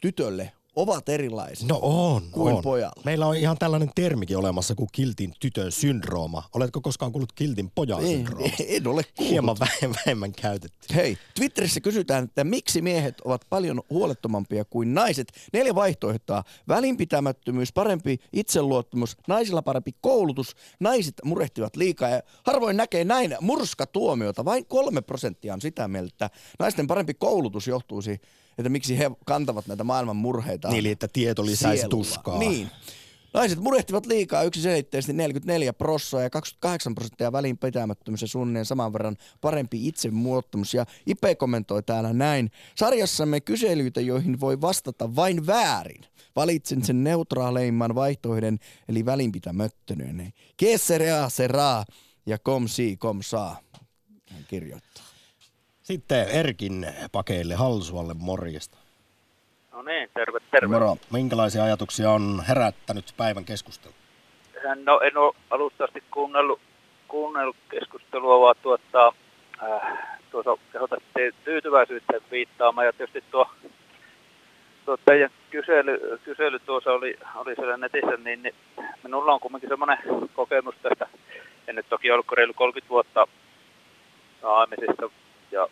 tytölle ovat erilaiset no on, kuin on. pojalla. Meillä on ihan tällainen termikin olemassa kuin kiltin tytön syndrooma. Oletko koskaan kuullut kiltin pojan Ei, syndrooma? en ole kuullut. Hieman vähemmän, vähemmän käytetty. Hei, Twitterissä kysytään, että miksi miehet ovat paljon huolettomampia kuin naiset. Neljä vaihtoehtoa. Välinpitämättömyys, parempi itseluottamus, naisilla parempi koulutus, naiset murehtivat liikaa ja harvoin näkee näin murskatuomiota. Vain kolme prosenttia on sitä mieltä, että naisten parempi koulutus johtuisi että miksi he kantavat näitä maailman murheita. Niin, että tieto lisäisi sielulla. tuskaa. Niin. Naiset murehtivat liikaa yksiselitteisesti 44 prossaa ja 28 prosenttia välinpitämättömyys ja suunnilleen saman verran parempi itsemuottamus. Ja Ipe kommentoi täällä näin. Sarjassamme kyselyitä, joihin voi vastata vain väärin. Valitsen sen neutraaleimman vaihtoehdon, eli välinpitämättömyyden. Kesserea seraa ja kom si kom saa. Hän kirjoittaa. Sitten Erkin pakeille Halsualle morjesta. No niin, terve, terve. Moro. Minkälaisia ajatuksia on herättänyt päivän keskustelu? No en ole alusta asti kuunnellut, kuunnellut keskustelua, vaan tuota, äh, tuossa kehotatte tyytyväisyyttä viittaamaan. Ja tietysti tuo, tuo teidän kysely, kysely tuossa oli, oli siellä netissä, niin, niin minulla on kuitenkin semmoinen kokemus tästä. En nyt toki ollut reilu 30 vuotta naamisissa ja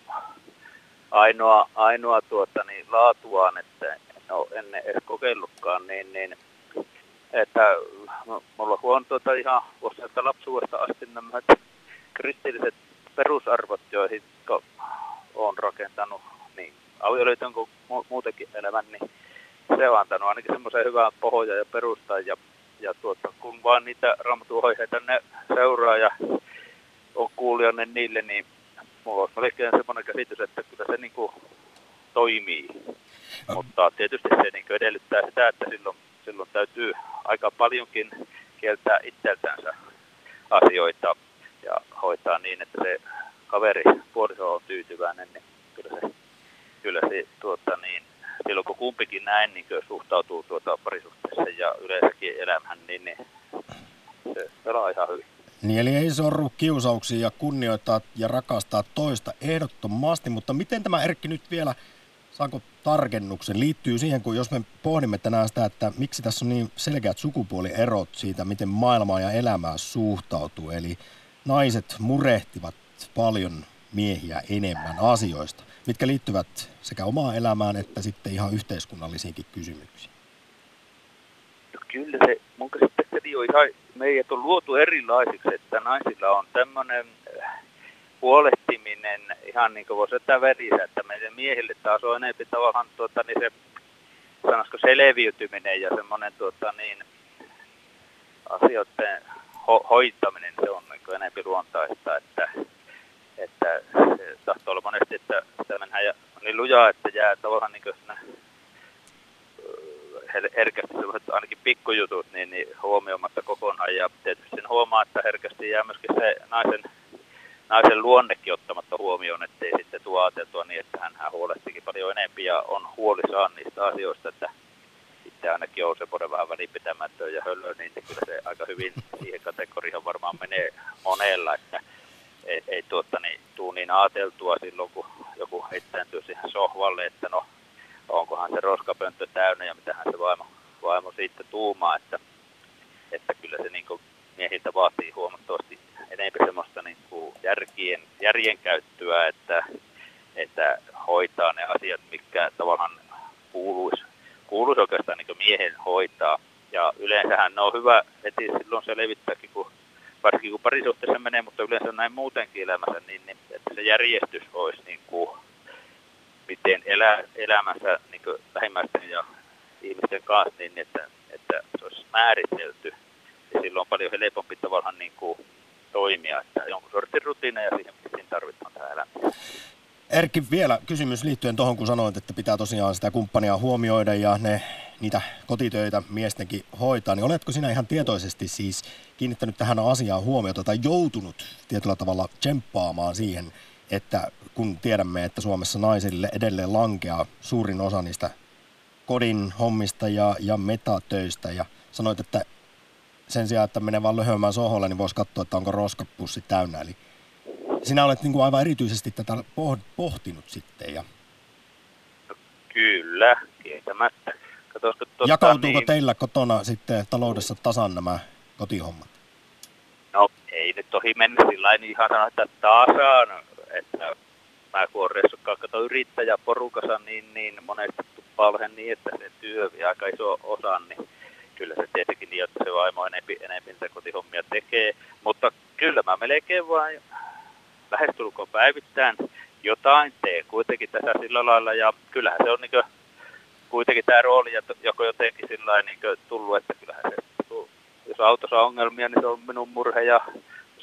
ainoa, ainoa tuota, niin, laatuaan, että en ole ennen edes kokeillutkaan, niin, niin että mulla on tuota ihan vuosista lapsuudesta asti nämä kristilliset perusarvot, joihin olen rakentanut niin avioliiton kuin muutenkin elämän, niin se on antanut ainakin semmoisen hyvän pohjan ja perustan ja, ja tuota, kun vaan niitä raamatuohjeita ne seuraa ja on kuulijainen niille, niin mulla olisi melkein semmoinen käsitys, että kyllä se niin kuin toimii. Mutta tietysti se niin kuin edellyttää sitä, että silloin, silloin täytyy aika paljonkin kieltää itseltänsä asioita ja hoitaa niin, että se kaveri, puoliso on tyytyväinen, niin kyllä se, kyllä se tuota, niin, silloin kun kumpikin näin niin suhtautuu tuota parisuhteessa ja yleensäkin elämään, niin, niin se pelaa ihan hyvin. Niin eli ei sorru kiusauksiin ja kunnioittaa ja rakastaa toista ehdottomasti, mutta miten tämä Erkki nyt vielä, saanko tarkennuksen, liittyy siihen, kun jos me pohdimme tänään sitä, että miksi tässä on niin selkeät sukupuolierot siitä, miten maailmaa ja elämää suhtautuu. Eli naiset murehtivat paljon miehiä enemmän asioista, mitkä liittyvät sekä omaan elämään että sitten ihan yhteiskunnallisiinkin kysymyksiin. No kyllä se mun ihan, meidät on luotu erilaisiksi, että naisilla on tämmöinen huolehtiminen ihan niin kuin voisi ottaa verissä, että meidän miehille taas on enemmän tavallaan tuota, niin se, sanoisiko selviytyminen ja semmoinen tuota, niin, asioiden ho- hoitaminen, se on niin enemmän luontaista, että, että se tahtoo olla monesti, että mennään ja niin lujaa, että jää tavallaan niin sinne herkästi sellaiset ainakin pikkujutut niin, niin huomioimatta kokonaan. Ja tietysti sen huomaa, että herkästi jää myöskin se naisen, naisen luonnekin ottamatta huomioon, ettei sitten tuo ajateltua niin, että hän huolehtikin paljon enemmän ja on huolissaan niistä asioista, että itse ainakin on semmoinen vähän välipitämätön ja höllö, niin kyllä se aika hyvin siihen kategoriaan varmaan menee monella, että ei, ei tuota, niin, tuu niin ajateltua silloin, kun joku heittääntyy siihen sohvalle, että no onkohan se roskapönttö täynnä ja mitähän se vaimo, vaimo siitä tuumaa, että, että kyllä se niin miehiltä vaatii huomattavasti enemmän semmoista niin kuin järkien, järjen käyttöä, että, että hoitaa ne asiat, mitkä tavallaan kuuluisi, kuuluisi oikeastaan niin miehen hoitaa. Ja yleensähän ne on hyvä heti silloin se levittääkin, kun, varsinkin kun parisuhteessa menee, mutta yleensä näin muutenkin elämässä, niin, niin että se järjestys olisi niin kuin miten elää elämässä niin lähimmäisten ja ihmisten kanssa, niin että, että se olisi määritelty. Ja silloin on paljon helpompi tavallaan niin kuin toimia, että jonkun sortin rutiineja siihen, mitä tarvitaan tähän elämään. Erkki, vielä kysymys liittyen tuohon, kun sanoit, että pitää tosiaan sitä kumppania huomioida ja ne, niitä kotitöitä miestenkin hoitaa, niin oletko sinä ihan tietoisesti siis kiinnittänyt tähän asiaan huomiota tai joutunut tietyllä tavalla tsemppaamaan siihen, että kun tiedämme, että Suomessa naisille edelleen lankeaa suurin osa niistä kodin hommista ja, ja metatöistä ja sanoit, että sen sijaan, että menee vaan löhömään soholle, niin voisi katsoa, että onko roskapussi täynnä. Eli sinä olet niin kuin aivan erityisesti tätä pohtinut sitten. Ja... Kyllä. Katsoisiko, tuota, Jakautuuko niin... teillä kotona sitten taloudessa tasan nämä kotihommat? No ei nyt tohi mennä sillä ihan sanoa, että tasan että mä kun olen kato yrittäjäporukassa, niin, niin monesti tuppaa niin, että se työ vie aika iso osa, niin kyllä se tietenkin niin, että se vaimo enempi, enempi niitä kotihommia tekee. Mutta kyllä mä melkein vain lähestulkoon päivittäin jotain tee kuitenkin tässä sillä lailla. Ja kyllähän se on niin kuin, kuitenkin tämä rooli joko jotenkin sillä niin tullut, että kyllähän se, jos autossa on ongelmia, niin se on minun murhe ja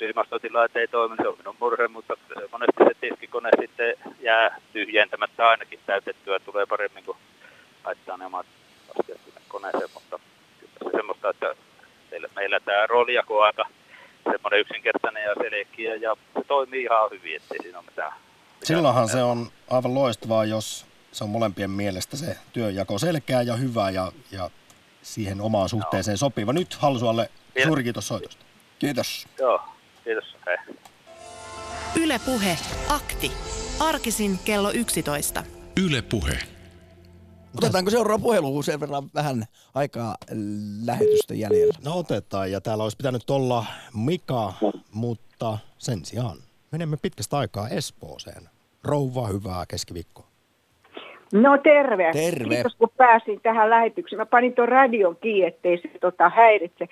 jos ilmastotilaat ei toimi, se on minun murhe, mutta se monesti se tiskikone sitten jää tyhjentämättä ainakin täytettyä, tulee paremmin kuin laittaa ne omat asiat sinne koneeseen, mutta kyllä se semmoista, että meillä tämä roolijako on aika semmoinen yksinkertainen ja selkeä ja se toimii ihan hyvin, ettei siinä ole mitään. Silloinhan se on aivan loistavaa, jos se on molempien mielestä se työnjako selkeä ja hyvä ja, ja siihen omaan suhteeseen no. sopiva. Nyt Halsualle suuri kiitos soitosta. Kiitos. Joo, kiitos. Hei. Yle Puhe, akti. Arkisin kello 11. Yle Puhe. Otetaanko seuraava puhelu sen verran vähän aikaa lähetystä jäljellä? No otetaan ja täällä olisi pitänyt olla Mika, mutta sen sijaan menemme pitkästä aikaa Espooseen. Rouva, hyvää keskiviikkoa. No terve. Terve. Kiitos kun pääsin tähän lähetykseen. Mä panin tuon radion kiinni, ettei se tota, häiritse.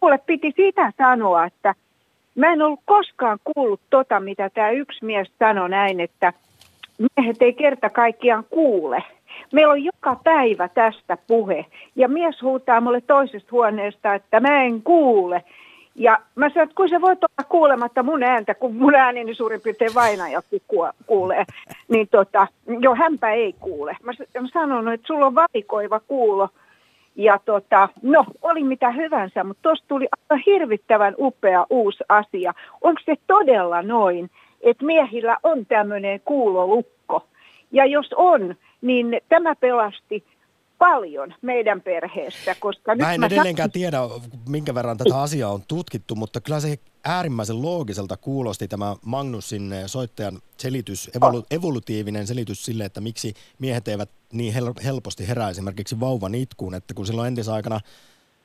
Kuule, piti sitä sanoa, että mä en ollut koskaan kuullut tota, mitä tämä yksi mies sanoi näin, että miehet ei kerta kaikkiaan kuule. Meillä on joka päivä tästä puhe. Ja mies huutaa mulle toisesta huoneesta, että mä en kuule. Ja mä sanoin, että kun se voit olla kuulematta mun ääntä, kun mun ääneni suurin piirtein vainajakin kuulee, niin tota, jo hänpä ei kuule. Mä, mä sanon, että sulla on valikoiva kuulo. Ja tota, no, oli mitä hyvänsä, mutta tuossa tuli aika hirvittävän upea uusi asia. Onko se todella noin, että miehillä on tämmöinen kuulolukko? Ja jos on, niin tämä pelasti paljon meidän perheestä. Koska mä en edelleenkään mä... tiedä, minkä verran tätä asiaa on tutkittu, mutta kyllä se äärimmäisen loogiselta kuulosti tämä Magnusin soittajan selitys, evolu- evolutiivinen selitys sille, että miksi miehet eivät niin hel- helposti herää esimerkiksi vauvan itkuun, että kun silloin entisaikana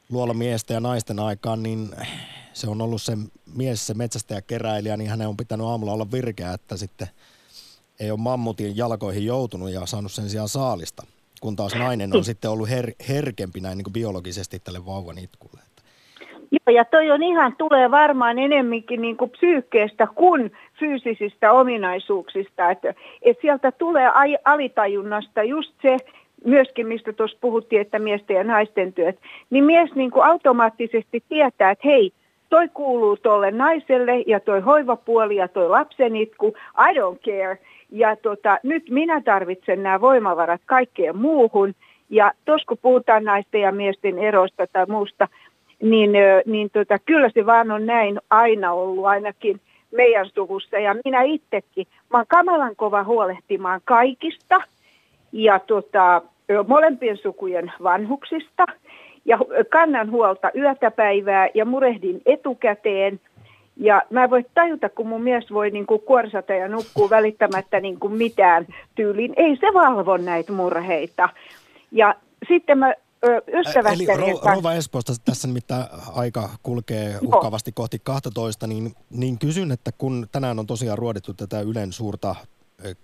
luolla miesten ja naisten aikaan, niin se on ollut se mies, se metsästäjä keräilijä, niin hänen on pitänyt aamulla olla virkeä, että sitten ei ole mammutin jalkoihin joutunut ja saanut sen sijaan saalista kun taas nainen on sitten ollut her, herkempi näin niin kuin biologisesti tälle vauvan itkulle. Joo, ja toi on ihan, tulee varmaan enemminkin niin kuin psyykkeestä kuin fyysisistä ominaisuuksista. Että, että sieltä tulee alitajunnasta just se, myöskin mistä tuossa puhuttiin, että miesten ja naisten työt, niin mies niin kuin automaattisesti tietää, että hei, toi kuuluu tuolle naiselle ja toi hoivapuoli ja toi lapsenitku, I don't care. Ja tota, nyt minä tarvitsen nämä voimavarat kaikkeen muuhun. Ja tuossa kun puhutaan naisten ja miesten eroista tai muusta, niin, niin tota, kyllä se vaan on näin aina ollut ainakin meidän suvussa. Ja minä itsekin, mä oon kamalan kova huolehtimaan kaikista ja tota, molempien sukujen vanhuksista. Ja kannan huolta yötä päivää ja murehdin etukäteen ja mä voin tajuta, kun mun mies voi niin kuin kuorsata ja nukkuu välittämättä niin kuin mitään tyyliin. Ei se valvo näitä murheita. Ja sitten mä Eli Rova Espoosta tässä nimittäin aika kulkee uhkaavasti kohti 12, niin, niin kysyn, että kun tänään on tosiaan ruodittu tätä Ylen suurta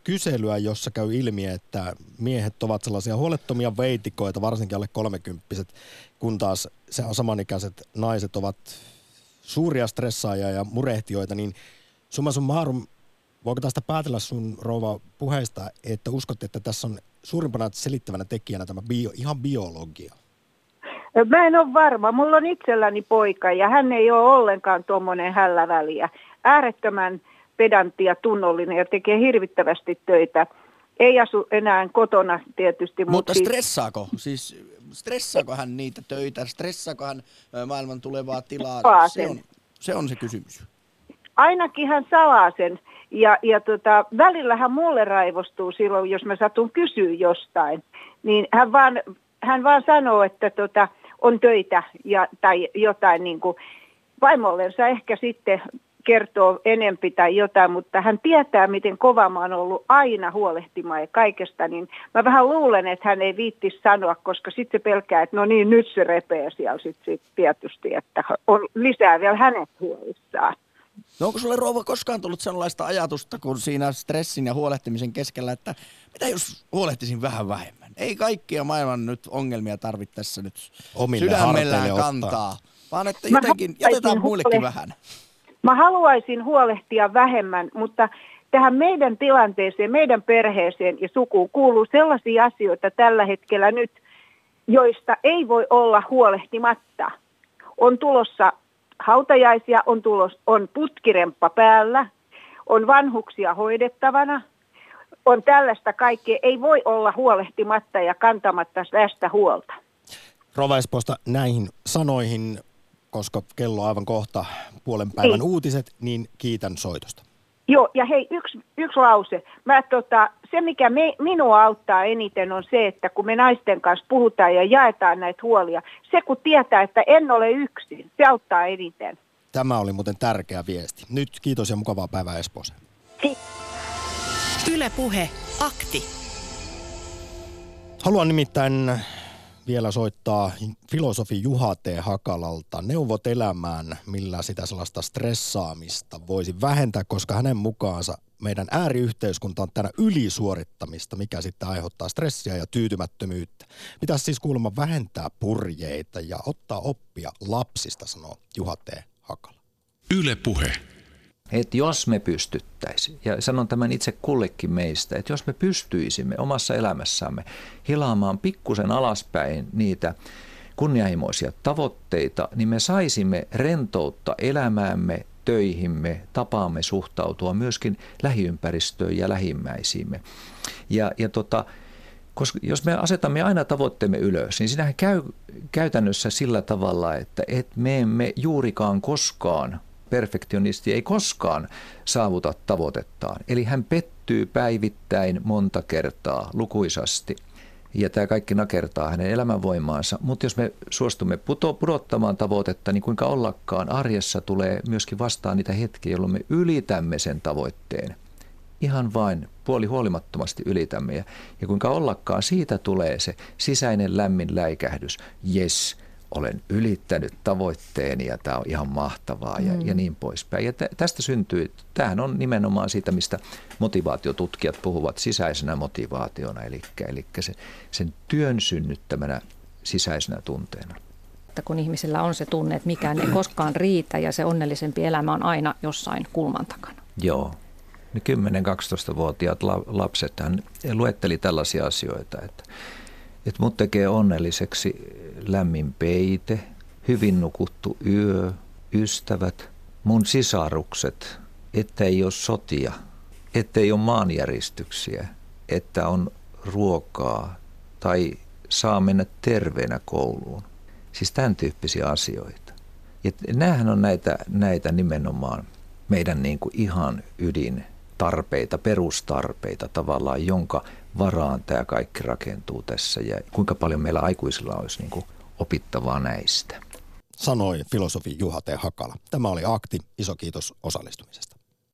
kyselyä, jossa käy ilmi, että miehet ovat sellaisia huolettomia veitikoita, varsinkin alle kolmekymppiset, kun taas se samanikäiset naiset ovat suuria stressaajia ja murehtioita, niin summa summarum, voiko tästä päätellä sun rouva puheista, että uskot, että tässä on suurimpana selittävänä tekijänä tämä bio, ihan biologia? Mä en ole varma. Mulla on itselläni poika ja hän ei ole ollenkaan tuommoinen hälläväliä. Äärettömän pedantti ja tunnollinen ja tekee hirvittävästi töitä. Ei asu enää kotona tietysti. Mutta, mutta stressaako? Siis stressaako hän niitä töitä? Stressaako hän maailman tulevaa tilaa? Se on, se on se kysymys. Ainakin hän salaa sen. Ja, ja tota, välillä mulle raivostuu silloin, jos mä satun kysyä jostain. Niin hän vaan, hän vaan sanoo, että tota, on töitä ja, tai jotain niin kuin vaimollensa ehkä sitten kertoo enempi tai jotain, mutta hän tietää, miten kova mä oon ollut aina huolehtimaan ja kaikesta, niin mä vähän luulen, että hän ei viitti sanoa, koska sitten se pelkää, että no niin, nyt se repee siellä sitten sit tietysti, että on lisää vielä hänet huolissaan. No onko sulle rouva koskaan tullut sellaista ajatusta, kun siinä stressin ja huolehtimisen keskellä, että mitä jos huolehtisin vähän vähemmän? Ei kaikkia maailman nyt ongelmia tarvitse tässä nyt Omille sydämellään kantaa, ottaa. vaan että jotenkin jätetään muillekin vähän. Mä haluaisin huolehtia vähemmän, mutta tähän meidän tilanteeseen, meidän perheeseen ja sukuun kuuluu sellaisia asioita tällä hetkellä nyt, joista ei voi olla huolehtimatta. On tulossa hautajaisia, on, tulos, on putkiremppa päällä, on vanhuksia hoidettavana, on tällaista kaikkea. Ei voi olla huolehtimatta ja kantamatta tästä huolta. Rova näihin sanoihin, koska kello on aivan kohta puolen päivän niin. uutiset, niin kiitän soitosta. Joo, ja hei, yksi, yksi lause. Mä, tota, se, mikä me, minua auttaa eniten, on se, että kun me naisten kanssa puhutaan ja jaetaan näitä huolia, se kun tietää, että en ole yksin, se auttaa eniten. Tämä oli muuten tärkeä viesti. Nyt kiitos ja mukavaa päivää Espooseen. Yle Puhe, akti. Haluan nimittäin vielä soittaa filosofi Juha T. Hakalalta neuvot elämään, millä sitä sellaista stressaamista voisi vähentää, koska hänen mukaansa meidän ääriyhteiskunta on tänä ylisuorittamista, mikä sitten aiheuttaa stressiä ja tyytymättömyyttä. Pitäisi siis kuulemma vähentää purjeita ja ottaa oppia lapsista, sanoo Juha T. Hakala. Yle Puhe että jos me pystyttäisiin, ja sanon tämän itse kullekin meistä, että jos me pystyisimme omassa elämässämme hilaamaan pikkusen alaspäin niitä kunnianhimoisia tavoitteita, niin me saisimme rentoutta elämäämme, töihimme, tapaamme suhtautua myöskin lähiympäristöön ja lähimmäisiimme. Ja, ja tota, koska jos me asetamme aina tavoitteemme ylös, niin sinähän käy käytännössä sillä tavalla, että et me emme juurikaan koskaan perfektionisti ei koskaan saavuta tavoitettaan. Eli hän pettyy päivittäin monta kertaa lukuisasti. Ja tämä kaikki nakertaa hänen elämänvoimaansa. Mutta jos me suostumme puto, pudottamaan tavoitetta, niin kuinka ollakaan arjessa tulee myöskin vastaan niitä hetkiä, jolloin me ylitämme sen tavoitteen. Ihan vain puoli huolimattomasti ylitämme. Ja, kuinka ollakaan siitä tulee se sisäinen lämmin läikähdys. Yes, olen ylittänyt tavoitteeni ja tämä on ihan mahtavaa ja, mm. ja niin poispäin. Ja tästä syntyy, tämähän on nimenomaan siitä, mistä motivaatiotutkijat puhuvat sisäisenä motivaationa, eli, eli se, sen työn synnyttämänä sisäisenä tunteena. Että kun ihmisillä on se tunne, että mikään ei koskaan riitä ja se onnellisempi elämä on aina jossain kulman takana. Joo. Ne 10-12-vuotiaat lapset hän luetteli tällaisia asioita, että että mut tekee onnelliseksi lämmin peite, hyvin nukuttu yö, ystävät, mun sisarukset, että ei ole sotia, että ei ole maanjäristyksiä, että on ruokaa tai saa mennä terveenä kouluun. Siis tämän tyyppisiä asioita. Ja näähän on näitä, näitä nimenomaan meidän niin kuin ihan ydin tarpeita, perustarpeita tavallaan, jonka varaan tämä kaikki rakentuu tässä ja kuinka paljon meillä aikuisilla olisi niin kuin opittavaa näistä. Sanoi filosofi Juha T. Hakala. Tämä oli Akti. Iso kiitos osallistumisesta.